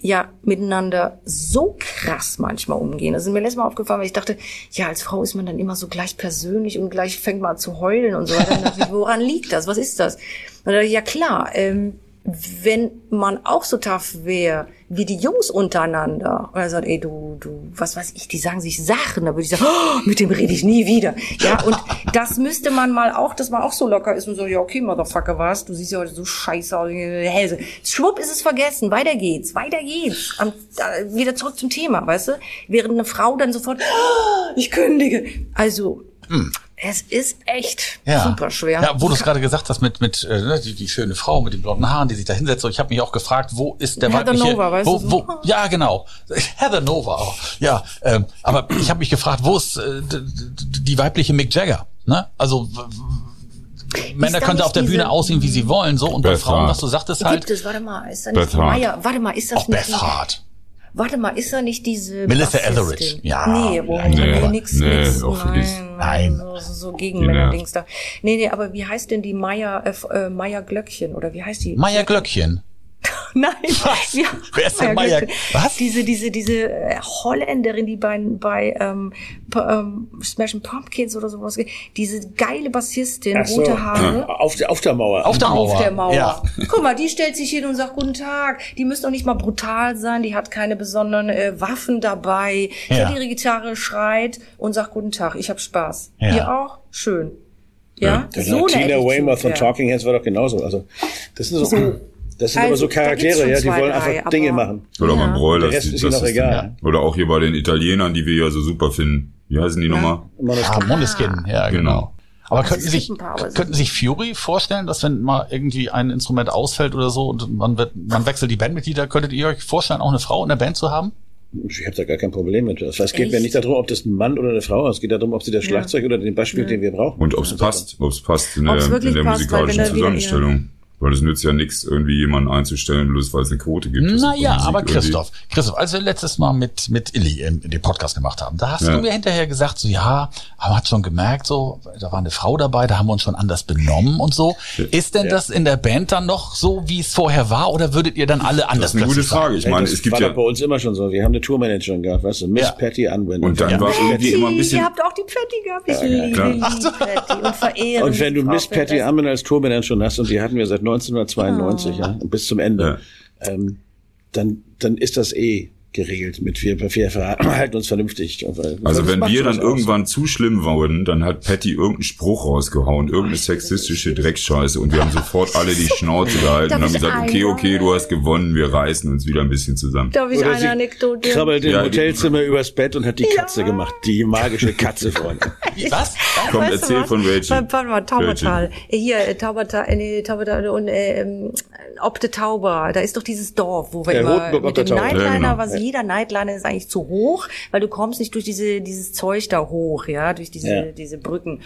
ja miteinander so krass manchmal umgehen. Das ist mir letztes Mal aufgefallen, weil ich dachte, ja, als Frau ist man dann immer so gleich persönlich und gleich fängt man an zu heulen und so. Dann dachte ich, woran liegt das? Was ist das? Und dann dachte ich, ja klar, ähm, wenn man auch so tough wäre wie die Jungs untereinander, und er sagt, ey, du, du, was weiß ich, die sagen sich Sachen, da würde ich sagen, oh, mit dem rede ich nie wieder. Ja, und das müsste man mal auch, dass man auch so locker ist und so, ja, okay, Motherfucker, was? Du siehst ja heute so scheiße aus, Hälse. Schwupp ist es vergessen, weiter geht's, weiter geht's. Am, äh, wieder zurück zum Thema, weißt du? Während eine Frau dann sofort, oh, ich kündige. Also, es ist echt super schwer. Ja, wo du es gerade gesagt hast mit mit äh, ne, die, die schöne Frau mit den blonden Haaren, die sich da hinsetzt. So, Ich habe mich auch gefragt, wo ist der Heather weibliche? Nova, weißt wo, du wo, ja, genau. Heather Nova. Auch. Ja, ähm, aber ich habe mich gefragt, wo ist äh, die weibliche Mick Jagger? Ne? Also Männer können auf der Bühne aussehen, wie sie wollen, so und bei Frauen, was du sagtest halt. Gibt es, warte mal, ist da nicht Beth Hart. Maya, warte mal, ist das Auch nicht Beth Hart. Warte mal, ist da nicht diese Melissa Bassistin? Etheridge. Ja, Nee, oh, nein, nee, nee, nix, nee, nix. nein, nein, so, so Die Gegenmänner-Dings da. Nee, nee, aber wie heißt denn die Maya, äh, äh, Maya Glöckchen, oder wie heißt die? Maya Glöckchen. Nein. Was? Ja, Wer ist denn Maya- was? Diese, diese, diese äh, Holländerin, die bei, bei ähm, P ähm, Smashing Pumpkins oder sowas, diese geile Bassistin, so. rote Haare. Auf, der, auf der Mauer. Auf der Mauer. Auf der Mauer. Ja. Guck mal, die stellt sich hin und sagt Guten Tag. Die müssen doch nicht mal brutal sein. Die hat keine besonderen äh, Waffen dabei. Ja. Hat ihre Gitarre, schreit und sagt Guten Tag. Ich hab Spaß. Ja. Ihr auch? Schön. Ja, Der so Tina Weymouth von ja. Talking Heads war doch genauso. Also, das sind so, das sind aber Also, so da gibt's Charaktere, ja, die zwei, wollen drei, einfach Dinge aber- machen. Oder Ja. beim Broilers. Die- ist das doch egal. Oder auch hier bei den Italienern, die wir ja so super finden. Wie heißen die nochmal? Immer noch Ah, Moneskin, ja, genau. Genau. Aber könnten es sich, aber könnten sich Fury vorstellen, dass wenn mal irgendwie ein Instrument ausfällt oder so und man wird, man wechselt die Bandmitglieder, könntet ihr euch vorstellen, auch eine Frau in der Band zu haben? Ich habe da gar kein Problem mit. Es geht mir nicht darum, ob das ein Mann oder eine Frau ist. Es geht darum, ob sie das Schlagzeug oder den Bass spielt, den wir brauchen. Und ob es passt, ob es passt in der, Ob's in der passt, musikalischen wieder- Zusammenstellung. Weil es nützt ja nichts, irgendwie jemanden einzustellen, bloß weil es eine Quote gibt. Naja, aber irgendwie- Christoph, Christoph, als wir letztes Mal mit, mit Illy ähm, den Podcast gemacht haben, da hast Ja. du mir hinterher gesagt, so ja, aber man hat schon gemerkt, so, da war eine Frau dabei, da haben wir uns schon anders benommen und so. Ist denn das in der Band dann noch so, wie es vorher war, oder würdet ihr dann alle anders Das ist eine gute? Frage. Ich Ey, meine, es gibt war ja, bei uns immer schon so. Wir haben eine Tourmanagerin gehabt, weißt du, Miss Ja. Patty Unwin. und dann Ja. war irgendwie immer ein bisschen, Ihr habt auch die Patty gehabt. Ich liebe klar. die Patty und verehre Und wenn du Miss Patty. Unwin als Tourmanagerin hast, und die hatten wir seit 1992, ja, bis zum Ende, ähm, dann, dann ist das eh geregelt mit wir, wir verhalten uns vernünftig. also wenn wir dann irgendwann zu schlimm wurden, dann hat Patty irgendeinen Spruch rausgehauen, irgendeine sexistische Dreckscheiße und wir haben sofort alle die Schnauze gehalten und haben gesagt, okay, okay, du hast gewonnen, wir reißen uns wieder ein bisschen zusammen. Darf ich Oder eine sie Anekdote? krabbelt im Ja, die- Hotelzimmer übers Bett und hat die Katze gemacht. Die magische Katze, Freunde. Was? Komm, Weißt erzähl was? von Rachel. Warte mal, Taubertal. Hier, äh, Taubertal, äh, nee, Taubertal und äh, ähm, Ob de Tauber. Da ist doch dieses Dorf, wo wir Ja, immer Rotenburg mit der dem Tauber. Nightliner, Ja, genau. was jeder Nightliner ist eigentlich zu hoch, weil du kommst nicht durch diese dieses Zeug da hoch, ja, durch diese Ja. diese Brücken.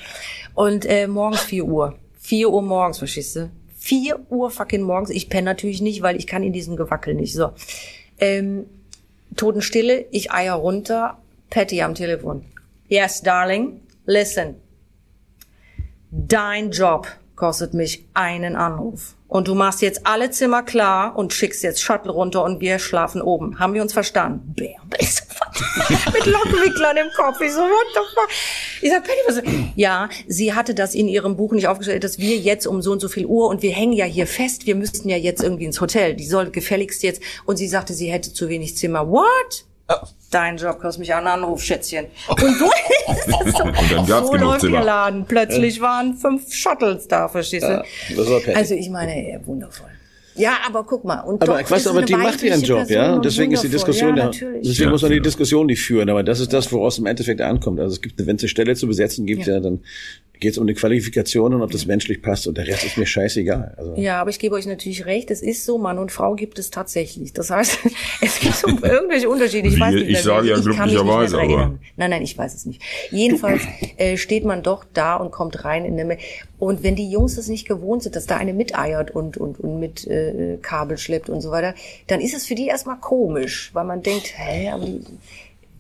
Und äh, morgens 4 Uhr. 4 Uhr morgens, verstehst du? 4 Uhr fucking morgens. Ich penne natürlich nicht, weil ich kann in diesem Gewackel nicht. So. Ähm, Totenstille, ich eier runter, Patty am Telefon. Yes, darling, listen. Dein Job kostet mich einen Anruf. Und du machst jetzt alle Zimmer klar und schickst jetzt Shuttle runter und wir schlafen oben. Haben wir uns verstanden? Mit Lockenwicklern im Kopf. Ich so, what the fuck? Ich sag, Patty, was? Ja, sie hatte das in ihrem Buch nicht aufgestellt, dass wir jetzt um so und so viel Uhr und wir hängen ja hier fest, wir müssten ja jetzt irgendwie ins Hotel. Die soll gefälligst jetzt. Und sie sagte, sie hätte zu wenig Zimmer. What? Dein Job kostet mich einen Anruf, Schätzchen. Und so ist das so. Und dann gab's so läuft Zimmer. der Laden. Plötzlich waren fünf Shuttles da, verstehst du? Ja, das war Patty. also ich meine, ja, wundervoll. Ja, aber guck mal. Und Aber doch ich weiß, ist aber die macht ihren Job, Person ja. und deswegen ist die. Diskussion, ja, ja, natürlich. deswegen Ja, muss man die. Diskussion nicht führen. Aber das ist das, woraus im Endeffekt ankommt. Also es gibt, wenn es eine Stelle zu besetzen gibt, ja, dann geht es um die Qualifikation und ob das menschlich passt. Und der Rest ist mir scheißegal. Also, Ja, aber ich gebe euch natürlich recht, es ist so, Mann und Frau gibt es tatsächlich. Das heißt, es gibt um irgendwelche Unterschiede. Ich Wie, weiß nicht, ich mehr, sage ja kann mich nicht mehr glücklicherweise, aber-. Nein, nein, ich weiß es nicht. Jedenfalls äh, steht man doch da und kommt rein in eine. Und wenn die Jungs das nicht gewohnt sind, dass da eine miteiert und und und mit äh, Kabel schleppt und so weiter, dann ist es für die erstmal komisch, weil man denkt, hä, aber die,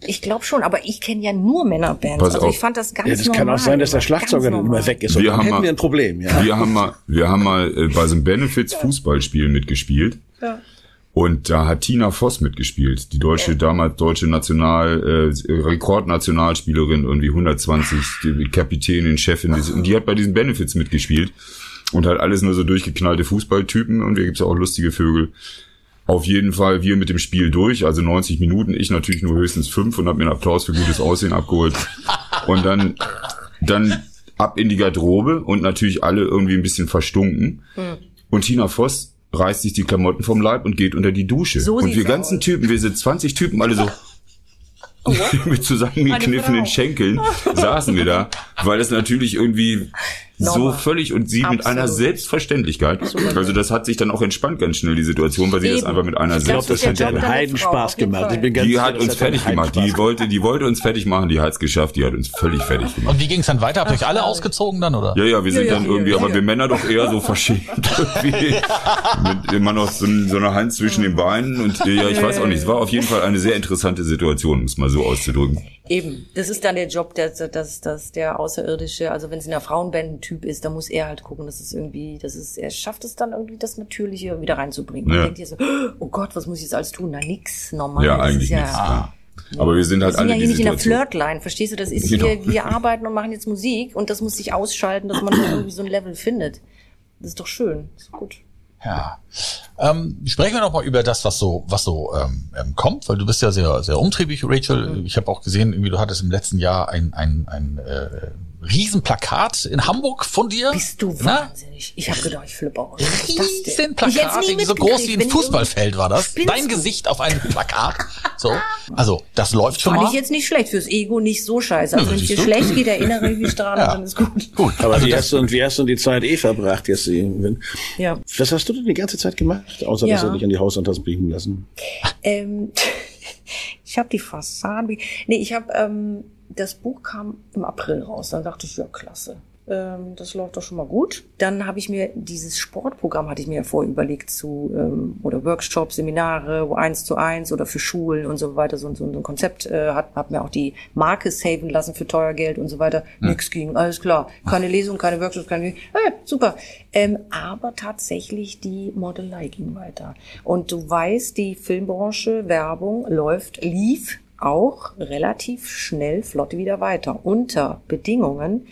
ich glaube schon, aber ich kenne ja nur Männerbands. Pass also auf. ich fand das ganz ja, das normal. kann auch sein, dass der Schlagzeuger dann immer weg ist. Und Wir dann haben hätten mal- wir ein Problem, ja. Wir haben mal, wir haben mal äh, bei so einem Benefits Fußballspiel mitgespielt. Ja. Und da hat Tina Voss mitgespielt, die deutsche, damals deutsche National, äh, Rekordnationalspielerin, irgendwie 120, die Kapitänin, Chefin, und die hat bei diesen Benefits mitgespielt. Und halt alles nur so durchgeknallte Fußballtypen und wir gibt's ja auch lustige Vögel. Auf jeden Fall wir mit dem Spiel durch, also 90 Minuten, ich natürlich nur höchstens fünf und habe mir einen Applaus für gutes Aussehen abgeholt. Und dann, dann ab in die Garderobe und natürlich alle irgendwie ein bisschen verstunken. Und Tina Voss reißt sich die Klamotten vom Leib und geht unter die Dusche. So und wir ganzen aus. Typen, wir sind 20 Typen, alle so mit zusammengekniffenen. Schenkeln saßen wir da, weil es natürlich irgendwie so völlig und sie mit einer Absolut. Selbstverständlichkeit. Also das hat sich dann auch entspannt ganz schnell die Situation, weil sie das Eben. einfach mit einer Ich glaub, Das hat einen jeden gemacht. Ich bin ganz Die hat das uns fertig gemacht. Die wollte, die wollte uns fertig machen. Die hat's geschafft. Die hat uns völlig fertig gemacht. Und wie ging es dann weiter? Habt ihr euch alle ausgezogen dann, oder? Ja, ja, wir sind ja, dann ja, irgendwie, ja, aber wir Männer doch eher so verschämt irgendwie. Mit immer noch so, so eine Hand zwischen den Beinen und ja, ich weiß auch nicht. Es war auf jeden Fall eine sehr interessante Situation, um es mal so auszudrücken. Eben, das ist dann der Job, der, dass, dass der Außerirdische, also wenn es in der Frauenband ein Typ ist, dann muss er halt gucken, dass es irgendwie, dass es, er schafft es dann irgendwie, das Natürliche wieder reinzubringen. Man Ja. denkt hier so, oh Gott, was muss ich jetzt alles tun? Na, nix, normal. Ja, Das ist eigentlich ja, nichts. klar. Aber wir sind Wir halt sind alle ja hier nicht in der. Flirtline, verstehst du? Das ist Genau. hier, wir arbeiten und machen jetzt Musik und das muss sich ausschalten, dass man irgendwie so ein Level findet. Das ist doch schön, das ist gut. Ja. Ähm, sprechen wir noch mal über das, was so, was so ähm, ähm, kommt, weil du bist ja sehr, sehr umtriebig, Rachel. Ich habe auch gesehen, irgendwie du hattest im letzten Jahr ein, ein, ein äh, Riesenplakat in Hamburg von dir. Bist du Na? wahnsinnig? Ich habe gedacht, ich flippe aus. Riesenplakat, so groß wie ein Fußballfeld war das. Spinnst Dein du? Gesicht auf einem Plakat. So. Also, das läuft schon Fand mal. ich jetzt nicht schlecht, fürs Ego nicht so scheiße. Also Ja, wenn es dir schlecht geht, erinnere ich mich dran, Ja. dann ist gut. Gut. Aber also wie, hast du, und wie hast du die Zeit eh verbracht jetzt? Wenn, Ja. was hast du denn die ganze Zeit gemacht? Außer, dass Ja. du dich an die Haushandtasse biegen lassen. Ähm, ich habe die Fassaden. Nee, ich habe ähm, das Buch kam im April raus. Dann dachte ich, ja klasse, ähm, das läuft doch schon mal gut. Dann habe ich mir dieses Sportprogramm hatte ich mir ja vorher überlegt zu ähm, oder Workshops, Seminare, wo eins zu eins oder für Schulen und so weiter so, so, so ein Konzept äh, hat, habe mir auch die Marke saven lassen für teuer Geld und so weiter. Hm. Nix ging, alles klar, keine Lesung, keine Workshops, keine, hey, super. Ähm, aber tatsächlich die Modelei ging weiter. Und du weißt, die Filmbranche, Werbung läuft, lief auch relativ schnell flott wieder weiter unter Bedingungen,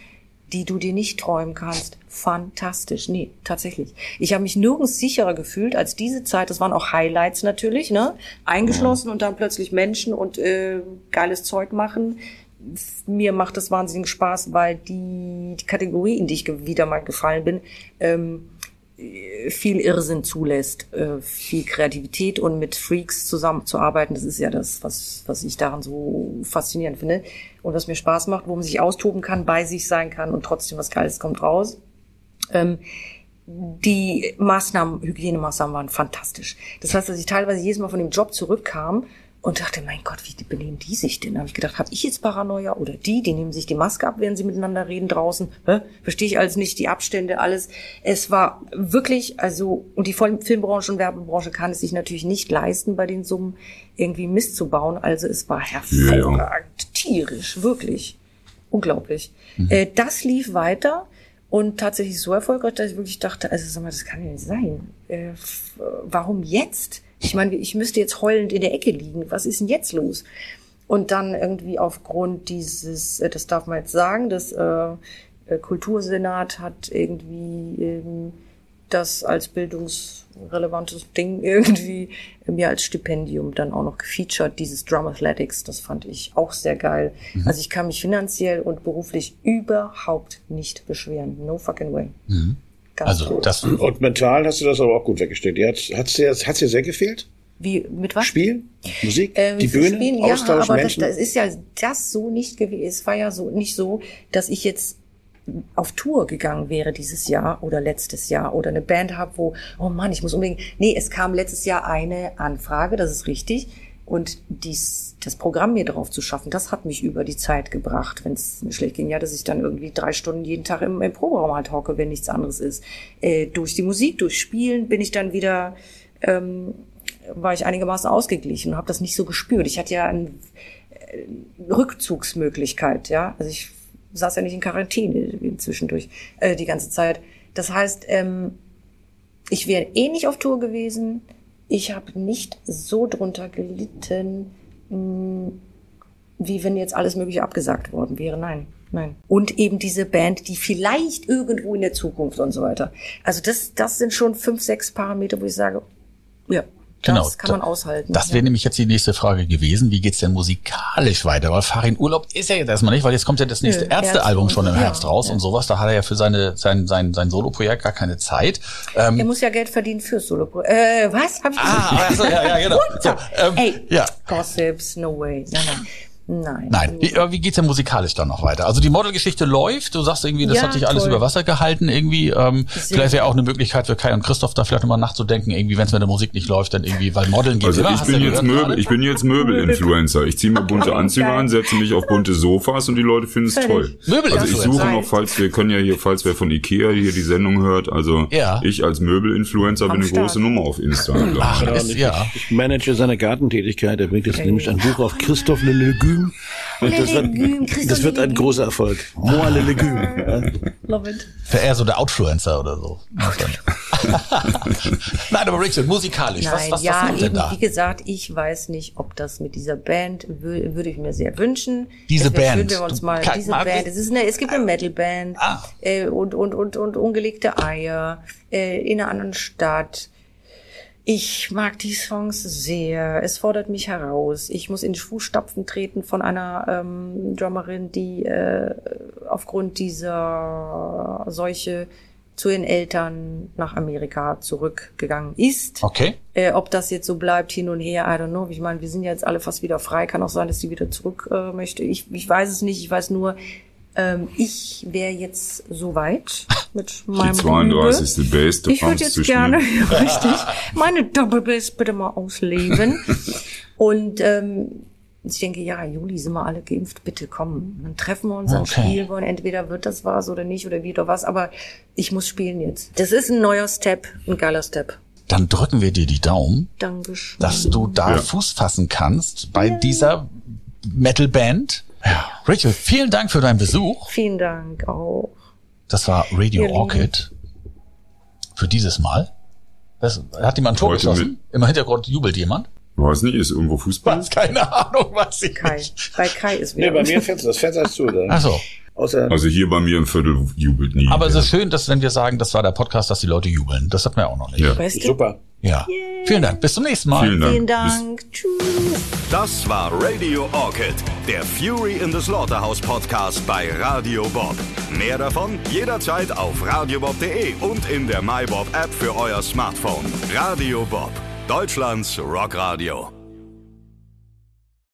die du dir nicht träumen kannst. Fantastisch. Nee, tatsächlich. Ich habe mich nirgends sicherer gefühlt als diese Zeit. Das waren auch Highlights natürlich, ne? Eingeschlossen ja. und dann plötzlich Menschen und äh, geiles Zeug machen. Mir macht das wahnsinnig Spaß, weil die, die Kategorie, in die ich wieder mal gefallen bin, ähm, viel Irrsinn zulässt, äh, viel Kreativität und mit Freaks zusammenzuarbeiten. Das ist ja das, was, was ich daran so faszinierend finde und was mir Spaß macht, wo man sich austoben kann, bei sich sein kann und trotzdem was Geiles kommt raus. Ähm, die Maßnahmen, Hygienemaßnahmen waren fantastisch. Das heißt, dass ich teilweise jedes Mal von dem Job zurückkam und dachte, mein Gott, wie benehmen die sich denn? Da habe ich gedacht, habe ich jetzt Paranoia oder die? Die nehmen sich die Maske ab, während sie miteinander reden draußen. Hä? Verstehe ich alles nicht, die Abstände, alles. Es war wirklich, also, und die Filmbranche und Werbebranche kann es sich natürlich nicht leisten, bei den Summen irgendwie Mist zu bauen. Also es war hervorragend, ja. tierisch, wirklich. Unglaublich. Mhm. Äh, das lief weiter. Und tatsächlich so erfolgreich, dass ich wirklich dachte, also sag mal, das kann ja nicht sein. Äh, warum jetzt? Ich meine, ich müsste jetzt heulend in der Ecke liegen. Was ist denn jetzt los? Und dann irgendwie aufgrund dieses, äh, das darf man jetzt sagen, das äh, äh, Kultursenat hat irgendwie ähm, das als bildungsrelevantes Ding irgendwie mir als Stipendium dann auch noch gefeatured, dieses Drum Athletics, das fand ich auch sehr geil. Mhm. Also ich kann mich finanziell und beruflich überhaupt nicht beschweren. No fucking way. Mhm. Ganz also das und mental hast du das aber auch gut weggestellt. Hat hat's dir hat's dir sehr gefehlt? Wie mit was? Spiel, Musik, ähm, die Bühne, Spielen, Austausch, ja, aber Menschen. Das, das ist ja das so nicht gewesen. Es war ja so nicht so, dass ich jetzt auf Tour gegangen wäre dieses Jahr oder letztes Jahr oder eine Band habe, wo oh Mann, ich muss unbedingt. Nee, es kam letztes Jahr eine Anfrage, das ist richtig und dies, das Programm mir drauf zu schaffen, das hat mich über die Zeit gebracht, wenn es mir schlecht ging. Ja, dass ich dann irgendwie drei Stunden jeden Tag im, im Proberaum halt hocke, wenn nichts anderes ist. Äh, durch die Musik, durch Spielen bin ich dann wieder, ähm, war ich einigermaßen ausgeglichen und habe das nicht so gespürt. Ich hatte ja eine äh, Rückzugsmöglichkeit, ja. Also ich saß ja nicht in Quarantäne zwischendurch äh, die ganze Zeit. Das heißt, ähm, ich wäre eh nicht auf Tour gewesen ich habe nicht so drunter gelitten, wie wenn jetzt alles Mögliche abgesagt worden wäre. Nein, nein. Und eben diese Band, die vielleicht irgendwo in der Zukunft und so weiter. Also das, das sind schon fünf, sechs Parameter, wo ich sage, ja, Genau, das kann man aushalten. Das wäre ja. nämlich jetzt die nächste Frage gewesen. Wie geht's denn musikalisch weiter? Weil Farin Urlaub ist ja jetzt erstmal nicht, weil jetzt kommt ja das nächste Ärztealbum schon im Herbst ja, raus ja. und sowas. Da hat er ja für seine, sein, sein, sein Solo-Projekt gar keine Zeit. Ähm, er muss ja Geld verdienen fürs Solo-Projekt. Äh, was? Hab ich ah, also, ja, ja, genau. So, ähm, Ey, ja. Gossips, no way. Nein, nein. Nein. Nein. Wie, wie geht's denn musikalisch dann noch weiter? Also die Modelgeschichte läuft. Du sagst irgendwie, das ja, hat sich alles über Wasser gehalten irgendwie. Ähm, vielleicht wäre auch eine Möglichkeit für Kai und Christoph da vielleicht nochmal nachzudenken, irgendwie, wenn es mit der Musik nicht läuft, dann irgendwie, weil Modeln geht Also ich bin, jetzt Möbel, ich bin jetzt Möbelinfluencer. Ich ziehe mir bunte Anzüge an, setze mich auf bunte Sofas und die Leute finden es toll. Also ich suche noch, falls wir können ja hier, falls wer von Ikea hier die Sendung hört, also ja. ich als Möbelinfluencer bin eine große Nummer auf Insta. Ach, ist, ja. Ich manage seine Gartentätigkeit. Er bringt jetzt nämlich ein Buch auf Christoph Le Legüm. Das wird, das wird ein großer Erfolg. Moa le Legume. Love it. Wäre eher so der Outfluencer oder so. Nein, aber Richard, musikalisch, Nein, was, was, ja, was denn eben, da? Wie gesagt, ich weiß nicht, ob das mit dieser Band würde ich mir sehr wünschen. Diese Band. Schön, wir uns mal, diese Band. Es, ist eine, es gibt eine Metalband ah. äh, und, und, und, und ungelegte Eier äh, in einer anderen Stadt. Ich mag die Songs sehr. Es fordert mich heraus. Ich muss in die Fußstapfen treten von einer ähm, Drummerin, die äh, aufgrund dieser Seuche zu ihren Eltern nach Amerika zurückgegangen ist. Okay. Äh, ob das jetzt so bleibt hin und her, I don't know. Ich meine, wir sind ja jetzt alle fast wieder frei. Kann auch sein, dass sie wieder zurück äh, möchte. Ich, ich weiß es nicht. Ich weiß nur, Ähm, ich wäre jetzt soweit mit meinem Die 32. Rübe. Base, der Ich würde jetzt gerne, richtig, meine Doppelbase bitte mal ausleben. Und ähm, ich denke, ja, Juli sind wir alle geimpft, bitte komm. Dann treffen wir uns, dann Okay. spielen wir und entweder wird das was oder nicht oder wieder was. Aber ich muss spielen jetzt. Das ist ein neuer Step, ein geiler Step. Dann drücken wir dir die Daumen, Dankeschön. dass du da Ja. Fuß fassen kannst bei dieser Metalband. Ja. Rachel, vielen Dank für deinen Besuch. Vielen Dank auch. Das war Radio Ihr Lieben. Orchid für dieses Mal. Was, hat jemand ein Tor Heute geschossen? Im Hintergrund jubelt jemand? Weiß nicht, ist irgendwo Fußball? Was? Keine Ahnung, was ich Kai. nicht. Bei Kai ist Nee, wieder. bei mir fährt das Fenster ist zu. Da. Ach so. Außer Also hier bei mir im Viertel jubelt nie. Aber es ist schön, dass wenn wir sagen, das war der Podcast, dass die Leute jubeln. Das hatten wir auch noch nicht. Ja. Weißt du? super. Ja. Vielen Dank. Bis zum nächsten Mal. Vielen Dank. Vielen Dank. Tschüss. Das war Radio Orchid, der Fury in the Slaughterhouse Podcast bei Radio Bob. Mehr davon jederzeit auf radiobob.de und in der MyBob App für euer Smartphone. Radio Bob, Deutschlands Rockradio.